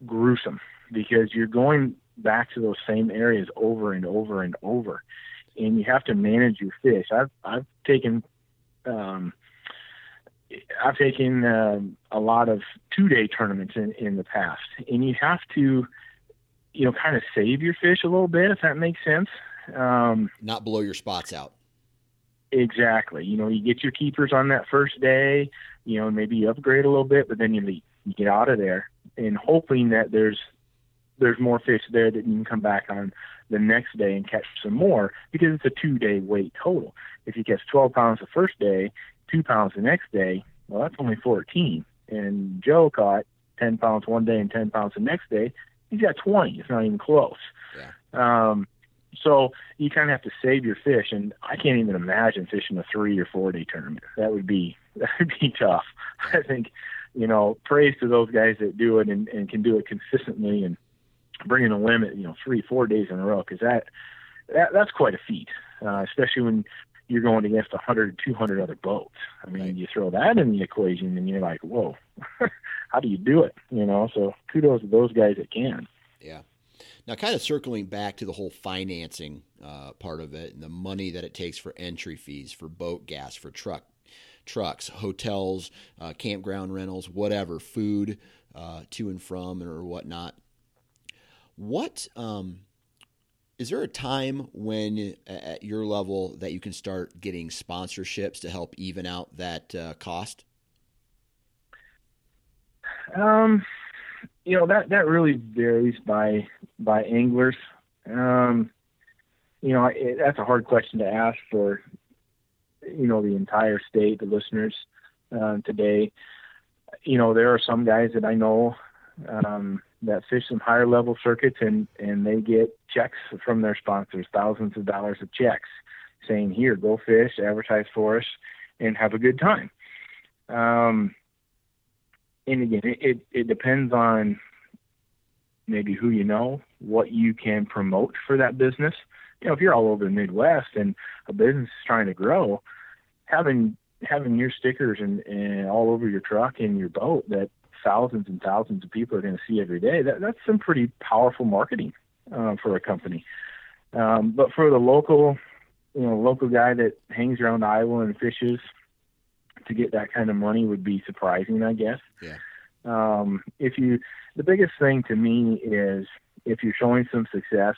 gruesome because you're going back to those same areas over and over and over, and you have to manage your fish. I've I've taken um, I've taken uh, a lot of two day tournaments in in the past, and you have to you know, kind of save your fish a little bit, if that makes sense. Um, Not blow your spots out. Exactly. You know, you get your keepers on that first day, you know, maybe you upgrade a little bit, but then you leave. You get out of there and hoping that there's there's more fish there that you can come back on the next day and catch some more because it's a two day weight total. If you catch 12 pounds the first day, two pounds the next day, well, that's only 14. And Joe caught 10 pounds one day and 10 pounds the next day he's got 20. It's not even close. Yeah. Um, so you kind of have to save your fish, and I can't even imagine fishing a three or four day tournament. That would be (laughs) that would be tough. I think, you know, praise to those guys that do it and, and can do it consistently and bringing a limit, you know, three four days in a row because that, that that's quite a feat, uh, especially when you're going against 100, 200 other boats. I mean, right. you throw that in the equation, and you're like, whoa, (laughs) how do you do it? You know, so kudos to those guys that can. Yeah. Now, kind of circling back to the whole financing uh, part of it and the money that it takes for entry fees, for boat gas, for truck trucks, hotels, uh, campground rentals, whatever, food uh, to and from or whatnot. What um, is there a time when at your level that you can start getting sponsorships to help even out that uh, cost? Um, you know that that really varies by by anglers. Um, you know, it, that's a hard question to ask for you know the entire state, the listeners uh, today. You know, there are some guys that I know um, that fish some higher level circuits, and and they get checks from their sponsors, thousands of dollars of checks, saying, "Here, go fish, advertise for us, and have a good time." Um, and again, it, it, it depends on maybe who you know, what you can promote for that business. You know, if you're all over the Midwest and a business is trying to grow, having having your stickers and, and all over your truck and your boat that thousands and thousands of people are going to see every day, that, that's some pretty powerful marketing uh, for a company. Um, but for the local, you know, local guy that hangs around Iowa and fishes, to get that kind of money would be surprising, I guess. Yeah. Um, if you, the biggest thing to me is if you're showing some success,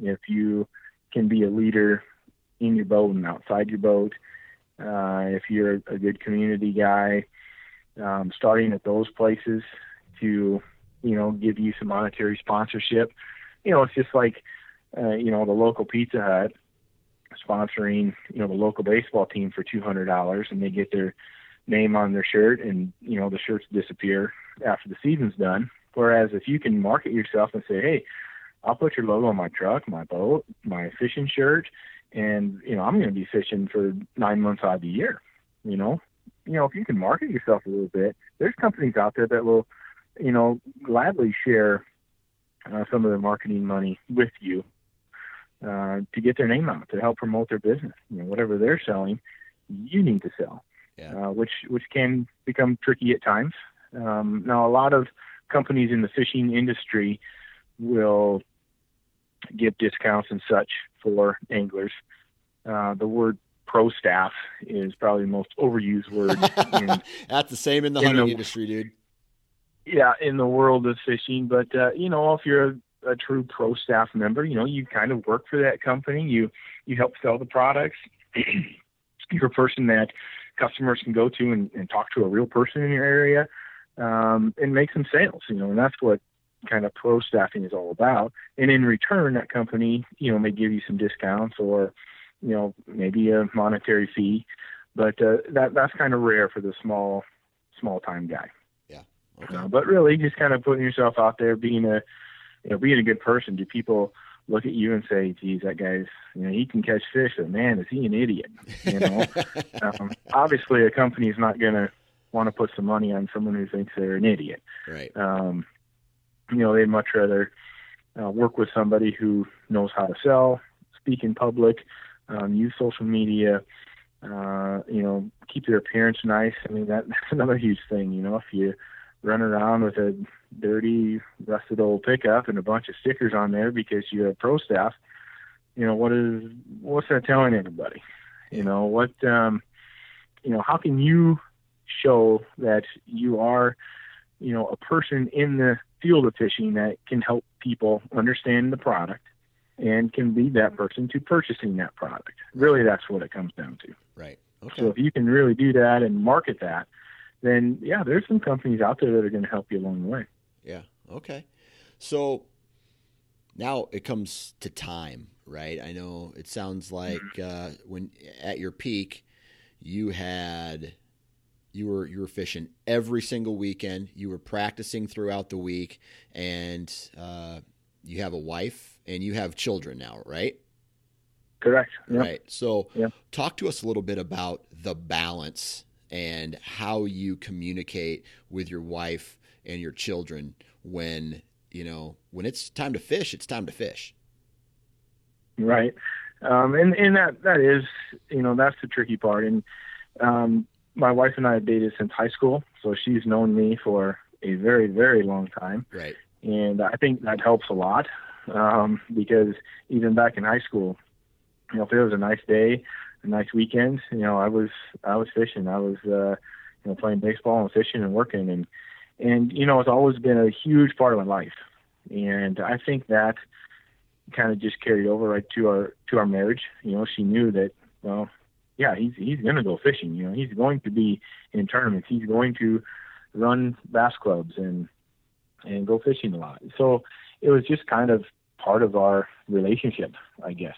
if you can be a leader in your boat and outside your boat, uh, if you're a good community guy, um, starting at those places to, you know, give you some monetary sponsorship. You know, it's just like, uh, you know, the local Pizza Hut sponsoring, you know, the local baseball team for two hundred dollars, and they get their name on their shirt, and you know, the shirts disappear after the season's done. Whereas if you can market yourself and say, hey, I'll put your logo on my truck, my boat, my fishing shirt, and you know I'm going to be fishing for nine months out of the year. You know, you know if you can market yourself a little bit, there's companies out there that will, you know, gladly share uh, some of their marketing money with you uh, to get their name out to help promote their business. You know, whatever they're selling, you need to sell, yeah. uh, which which can become tricky at times. Um, now, a lot of companies in the fishing industry will give discounts and such for anglers. Uh, the word pro staff is probably the most overused word. (laughs) In, That's the same in the in hunting the, industry, dude. Yeah, in the world of fishing, but uh, you know, if you're a, a, true pro staff member, you know, you kind of work for that company. You you help sell the products. (clears throat) you're a person that customers can go to and, and talk to a real person in your area um, and make some sales. You know, and that's what kind of pro staffing is all about. And in return, that company, you know, may give you some discounts or, you know, maybe a monetary fee, but uh, that that's kind of rare for the small, small time guy. Yeah. Okay. Uh, but really, just kind of putting yourself out there, being a, you know, being a good person. Do people look at you and say, "Geez, that guy's, you know, he can catch fish, but man, is he an idiot?" You know. (laughs) um, obviously, a company is not going to want to put some money on someone who thinks they're an idiot. Right. Um, you know, they'd much rather uh, work with somebody who knows how to sell, speak in public, um, use social media, uh, you know, keep their appearance nice. I mean, that, (laughs) that's another huge thing. You know, if you run around with a dirty, rusted old pickup and a bunch of stickers on there because you have pro staff, you know, what is what's that telling anybody? You know, what um, you know, how can you show that you are, you know, a person in the field of fishing that can help people understand the product and can lead that person to purchasing that product. Really, that's what it comes down to. Right. Okay. So if you can really do that and market that, then yeah, there's some companies out there that are going to help you along the way. Yeah. Okay. So now it comes to time, right? I know it sounds like mm-hmm. uh, when at your peak, you had you were you were fishing every single weekend. You were practicing throughout the week, and uh, you have a wife and you have children now, right? Correct. Yep. Right. So, yep. talk to us a little bit about the balance and how you communicate with your wife and your children when you know when it's time to fish. It's time to fish. Right. Um, and and that that is you know that's the tricky part and um, my wife and I have dated since high school, so she's known me for a very, very long time. Right. And I think that helps a lot um, because even back in high school, you know, if it was a nice day, a nice weekend, you know, I was I was fishing, I was uh, you know playing baseball and fishing and working, and and you know, it's always been a huge part of my life. and I think that kind of just carried over right to our to our marriage. You know, she knew that well, yeah, he's he's going to go fishing. You know, he's going to be in tournaments. He's going to run bass clubs and and go fishing a lot. So it was just kind of part of our relationship, I guess,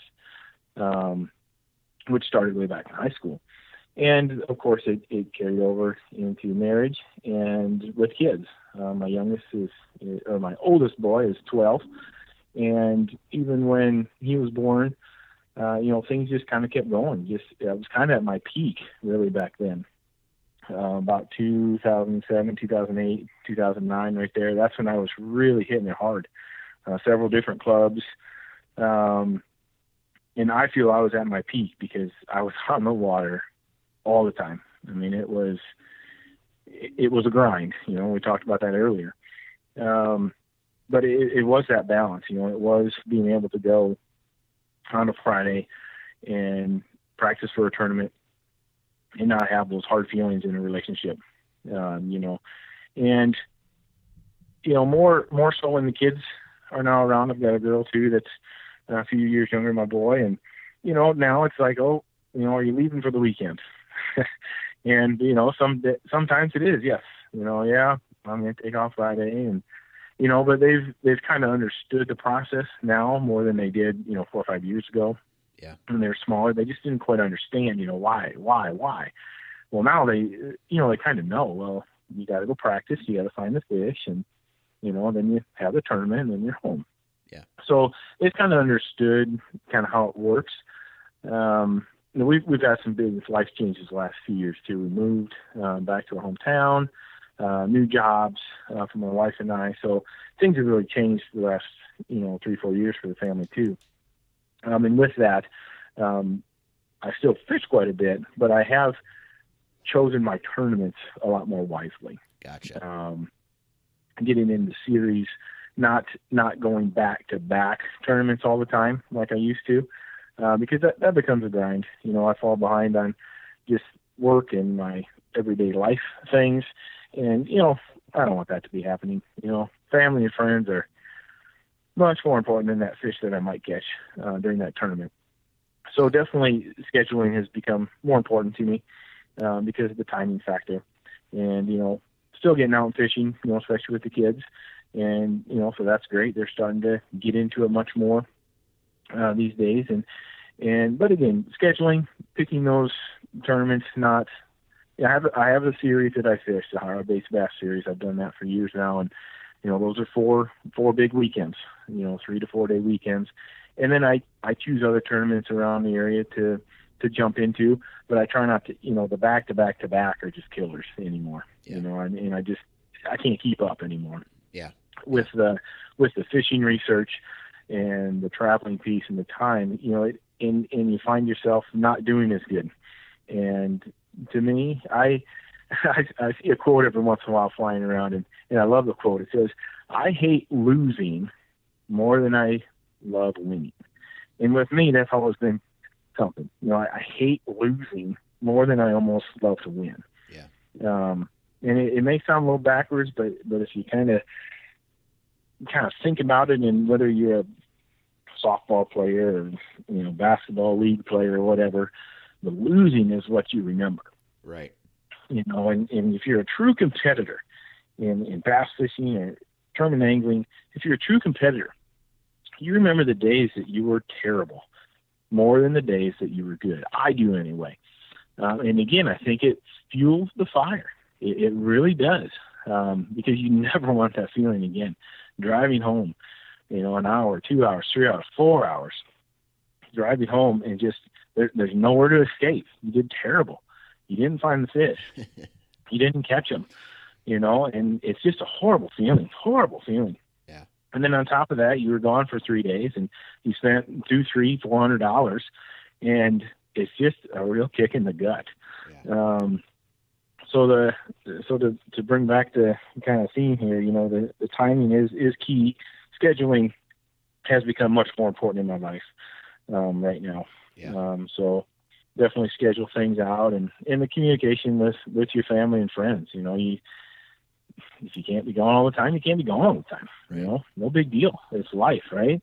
um, which started way back in high school. And of course, it, it carried over into marriage and with kids. Uh, my youngest is, or my oldest boy is 12. And even when he was born, uh, you know, things just kind of kept going. Just I was kind of at my peak really back then. Uh, about 2007, 2008, 2009, right there. That's when I was really hitting it hard. Uh, several different clubs, um, and I feel I was at my peak because I was on the water all the time. I mean, it was it, was a grind. You know, we talked about that earlier. Um, but it, it was that balance. You know, it was being able to go on a Friday and practice for a tournament and not have those hard feelings in a relationship. Um, you know, and you know more more so when the kids are now around. I've got a girl too that's a few years younger than my boy, and you know now it's like, oh, you know, are you leaving for the weekend? (laughs) and you know, some sometimes it is, yes. You know, yeah, I'm gonna take off Friday, and you know, but they've they've kind of understood the process now more than they did, you know, four or five years ago. Yeah. When they were smaller, they just didn't quite understand, you know, why, why, why. Well, now they, you know, they kind of know. Well, you got to go practice, you got to find the fish, and you know, then you have the tournament, and then you're home. Yeah. So they've kind of understood kind of how it works. Um, you know, we've we've had some big life changes the last few years too. We moved uh, back to our hometown uh, new jobs uh, for my wife and I. So things have really changed the last, you know, three, four years for the family too. Um, and with that, um, I still fish quite a bit, but I have chosen my tournaments a lot more wisely. Gotcha. Um, getting into series, not not going back to back tournaments all the time like I used to, uh, because that that becomes a grind. You know, I fall behind on just work and my everyday life things, and, you know, I don't want that to be happening. You know, family and friends are much more important than that fish that I might catch uh, during that tournament. So definitely scheduling has become more important to me um, because of the timing factor. And, you know, still getting out and fishing, you know, especially with the kids. And, you know, so that's great. They're starting to get into it much more uh, these days. And, and, but again, scheduling, picking those tournaments, not yeah, I have I have a series that I fish, the Hot Rod Baits Bass Series. I've done that for years now, and you know those are four four big weekends. You know, three to four day weekends, and then I I choose other tournaments around the area to to jump into, but I try not to. You know, the back to back to back are just killers anymore. Yeah. You know, and, I just I can't keep up anymore. Yeah. With the with the fishing research and the traveling piece and the time, you know, it, and and you find yourself not doing as good. And to me. I, (laughs) I I see a quote every once in a while flying around, and and I love the quote. It says, "I hate losing more than I love winning." And with me, that's always been something. You know, I, I hate losing more than I almost love to win. Yeah. Um, and it, it may sound a little backwards, but but if you kind of kind of think about it, and whether you're a softball player or you know basketball league player or whatever, the losing is what you remember. Right. You know, and, and if you're a true competitor in, in bass fishing or tournament angling, if you're a true competitor, you remember the days that you were terrible more than the days that you were good. I do anyway. Um, and again, I think it fuels the fire. It, it really does um, because you (laughs) never want that feeling again. Driving home, you know, an hour, two hours, three hours, four hours, driving home and just there, there's nowhere to escape. You did terrible. You didn't find the fish. (laughs) you didn't catch them. You know, and it's just a horrible feeling. Horrible feeling. And then on top of that, you were gone for three days, and you spent two, three, four hundred dollars, and it's just a real kick in the gut. Yeah. Um, so the so to to bring back the kind of theme here, you know, the the timing is is key. Scheduling has become much more important in my life um, right now. Yeah. Um, so definitely schedule things out and in the communication with with your family and friends. You know, you if you can't be gone all the time, you can't be gone all the time. You know, no big deal. It's life, right?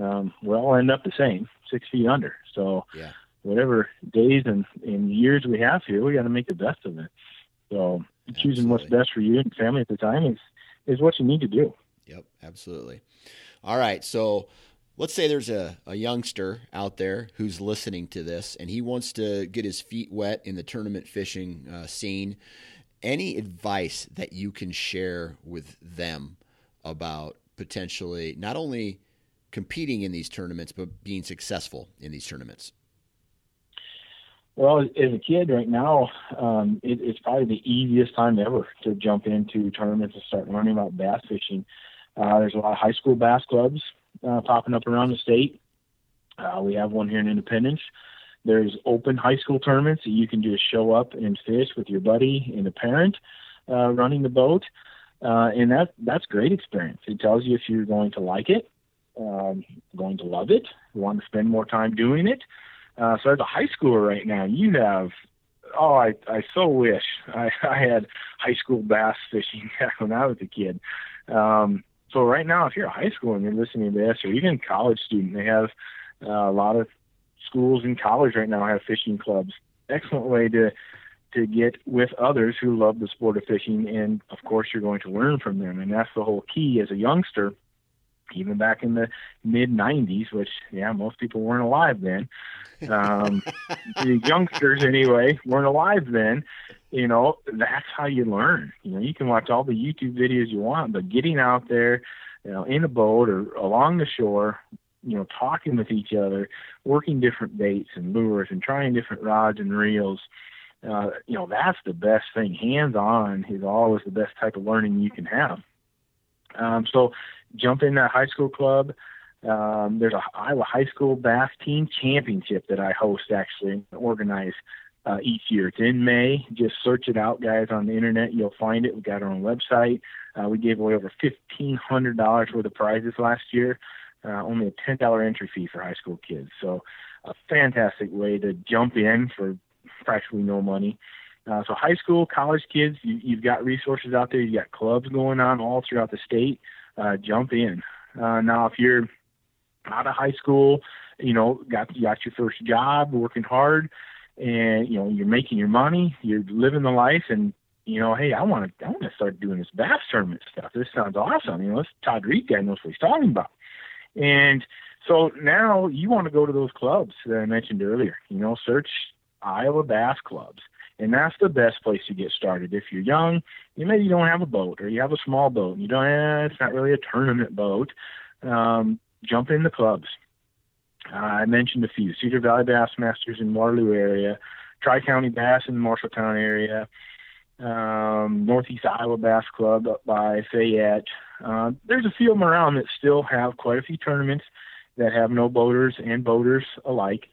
Um, we all end up the same, six feet under. So yeah. whatever days and, and years we have here, we got to make the best of it. So absolutely. choosing what's best for you and family at the time is is what you need to do. Yep, absolutely. All right, so let's say there's a, a youngster out there who's listening to this and he wants to get his feet wet in the tournament fishing uh, scene any advice that you can share with them about potentially not only competing in these tournaments but being successful in these tournaments? Well, as a kid right now, um, it, it's probably the easiest time ever to jump into tournaments and start learning about bass fishing. Uh, there's a lot of high school bass clubs uh, popping up around the state. Uh, we have one here in Independence. There's open high school tournaments that you can just show up and fish with your buddy and a parent uh, running the boat, uh, and that that's great experience. It tells you if you're going to like it, um, going to love it, want to spend more time doing it. Uh, so as a high schooler right now, you have oh, I I so wish I, (laughs) I had high school bass fishing back (laughs) when I was a kid. Um, so right now, if you're a high school and you're listening to this, or even a college student, they have uh, a lot of schools and college right now have fishing clubs. Excellent way to to get with others who love the sport of fishing, and of course, you're going to learn from them, and that's the whole key as a youngster. Even back in the mid '90s, which yeah, most people weren't alive then. Um, (laughs) the youngsters, anyway, weren't alive then. You know, that's how you learn. You know, you can watch all the YouTube videos you want, but getting out there, you know, in a boat or along the shore, you know, talking with each other, working different baits and lures, and trying different rods and reels. Uh, you know, that's the best thing. Hands on is always the best type of learning you can have. Um, so, jump in that high school club. Um, there's a Iowa High School Bass Team Championship that I host actually and organize uh, each year. It's in May. Just search it out, guys, on the internet. You'll find it. We got our own website. Uh, we gave away over fifteen hundred dollars worth of prizes last year uh, only a $10 entry fee for high school kids. So a fantastic way to jump in for practically no money. Uh, so high school, college kids, you, you've got resources out there. You've got clubs going on all throughout the state. Uh, jump in. Uh, now, if you're out of high school, you know, got got your first job, working hard, and you know you're making your money, you're living the life, and you know, hey, I want to I want to start doing this bass tournament stuff. This sounds awesome. You know, this Todd Reed guy knows what he's talking about. And so now you want to go to those clubs that I mentioned earlier. You know, search Iowa Bass Clubs. And that's the best place to get started. If you're young, you maybe you don't have a boat or you have a small boat and you don't, eh, it's not really a tournament boat. Um, jump in the clubs. Uh, I mentioned a few Cedar Valley Bass Masters in Waterloo area, Tri County Bass in the Marshalltown area, um, Northeast Iowa Bass Club up by Fayette. Uh, there's a few of them around that still have quite a few tournaments that have no boaters and boaters alike.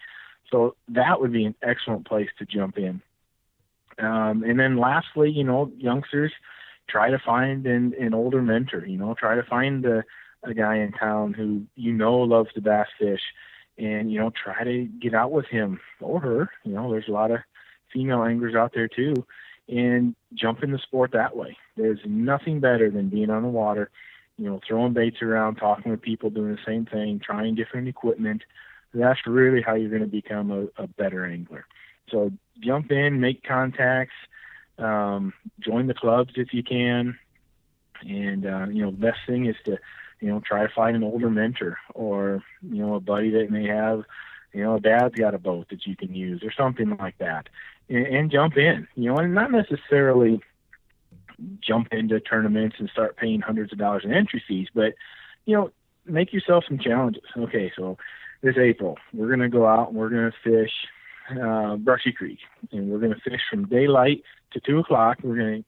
So that would be an excellent place to jump in. Um, and then lastly, you know, youngsters try to find an, an older mentor, you know, try to find a, a guy in town who you know loves to bass fish and, you know, try to get out with him or her. You know, there's a lot of female anglers out there too and jump in the sport that way. There's nothing better than being on the water, you know, throwing baits around, talking with people, doing the same thing, trying different equipment. That's really how you're going to become a, a better angler. So jump in, make contacts, um, join the clubs if you can, and uh, you know, best thing is to, you know, try to find an older mentor or you know a buddy that may have, you know, a dad's got a boat that you can use or something like that and, and jump in, you know, and not necessarily jump into tournaments and start paying hundreds of dollars in entry fees, but you know, make yourself some challenges. Okay, so this April we're gonna go out and we're gonna fish uh, Brushy Creek, and we're gonna fish from daylight to two o'clock. We're gonna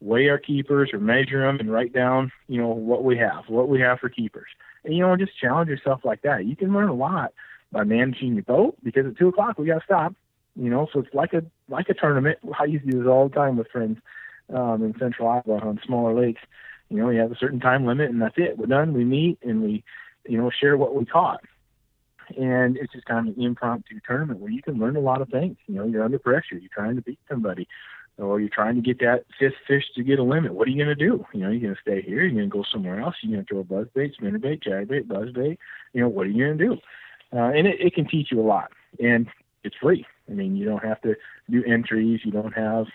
weigh our keepers or measure them and write down, you know, what we have, what we have for keepers, and you know, just challenge yourself like that. You can learn a lot by managing your boat because at two o'clock we got to stop you know, so it's like a like a tournament. I used to do this all the time with friends um, in Central Iowa on smaller lakes. You know, you have a certain time limit, and that's it. We're done. We meet and we, you know, share what we caught. And it's just kind of an impromptu tournament where you can learn a lot of things. You know, you're under pressure. You're trying to beat somebody. or you're trying to get that fifth fish to get a limit. What are you going to do? You know, you're going to stay here. You're going to go somewhere else. You're going to throw a buzz bait, spinner bait, chatterbait, buzz bait. You know, what are you going to do? Uh, and it, it can teach you a lot, and it's free. I mean, you don't have to do entries. You don't have,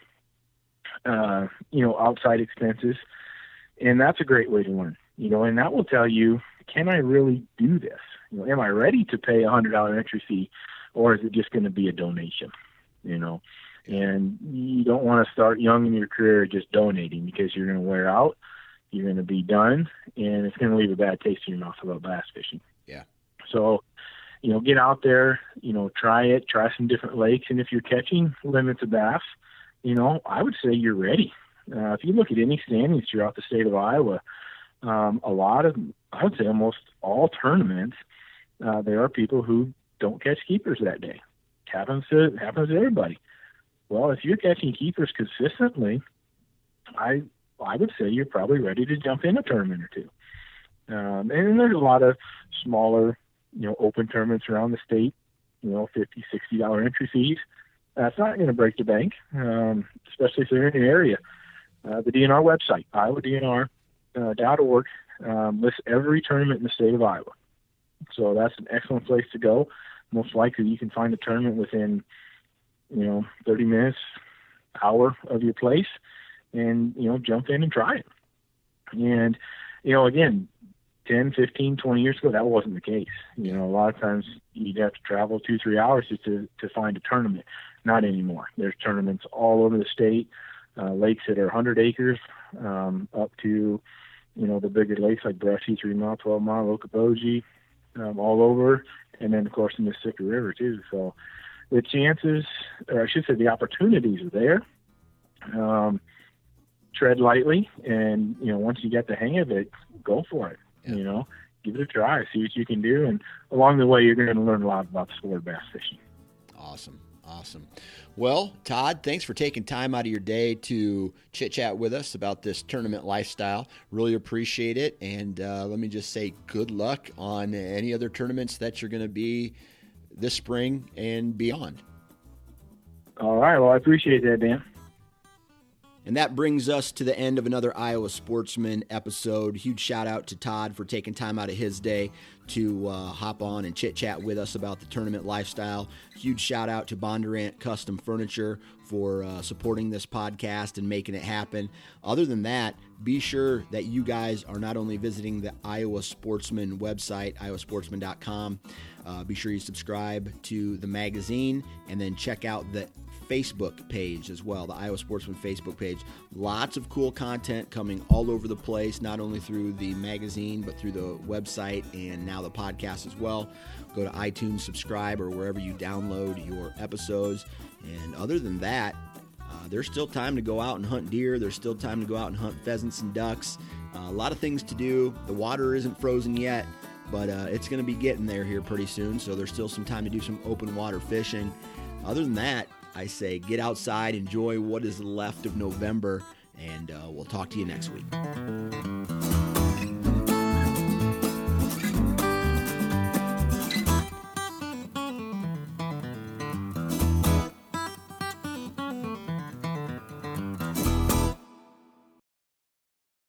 uh, you know, outside expenses, and that's a great way to learn. You know, and that will tell you, can I really do this? You know, am I ready to pay a hundred dollar entry fee, or is it just going to be a donation? You know, and you don't want to start young in your career just donating because you're going to wear out, you're going to be done, and it's going to leave a bad taste in your mouth about bass fishing. Yeah. So, you know, get out there, you know, try it, try some different lakes, and if you're catching limits of bass, you know, I would say you're ready. Uh, if you look at any standings throughout the state of Iowa, um, a lot of, I would say almost all tournaments, uh, there are people who don't catch keepers that day. It Happens to happens to everybody. Well, if you're catching keepers consistently, I I would say you're probably ready to jump in a tournament or two. Um, and there's a lot of smaller, you know, open tournaments around the state. You know, fifty, sixty dollar entry fees. That's not going to break the bank, um, especially if they're in the area. Uh, the DNR website, IowaDNR.org, uh, um, lists every tournament in the state of Iowa. So that's an excellent place to go. Most likely, you can find a tournament within you know, 30 minutes, hour of your place and, you know, jump in and try it. And, you know, again, 10, 15, 20 years ago, that wasn't the case. You know, a lot of times you'd have to travel two, three hours to, to find a tournament. Not anymore. There's tournaments all over the state, uh, lakes that are 100 acres um, up to, you know, the bigger lakes like Brushy, Three Mile, 12 Mile, Okoboji, um, all over. And then, of course, the Mississippi River, too. So, the chances, or I should say, the opportunities are there. Um, tread lightly, and you know, once you get the hang of it, go for it. Yeah. You know, give it a try, see what you can do, and along the way, you're going to learn a lot about sport bass fishing. Awesome. Awesome. Well, Todd, thanks for taking time out of your day to chit chat with us about this tournament lifestyle. Really appreciate it. And uh, let me just say good luck on any other tournaments that you're going to be this spring and beyond. All right. Well, I appreciate that, Dan. And that brings us to the end of another Iowa Sportsman episode. Huge shout out to Todd for taking time out of his day to uh, hop on and chit chat with us about the tournament lifestyle. Huge shout out to Bondurant Custom Furniture for uh, supporting this podcast and making it happen. Other than that, be sure that you guys are not only visiting the Iowa Sportsman website, iowasportsman.com, uh, be sure you subscribe to the magazine and then check out the Facebook page as well, the Iowa Sportsman Facebook page. Lots of cool content coming all over the place, not only through the magazine, but through the website and now the podcast as well. Go to iTunes, subscribe, or wherever you download your episodes. And other than that, uh, there's still time to go out and hunt deer. There's still time to go out and hunt pheasants and ducks. Uh, a lot of things to do. The water isn't frozen yet, but uh, it's going to be getting there here pretty soon. So there's still some time to do some open water fishing. Other than that, I say get outside, enjoy what is left of November, and uh, we'll talk to you next week.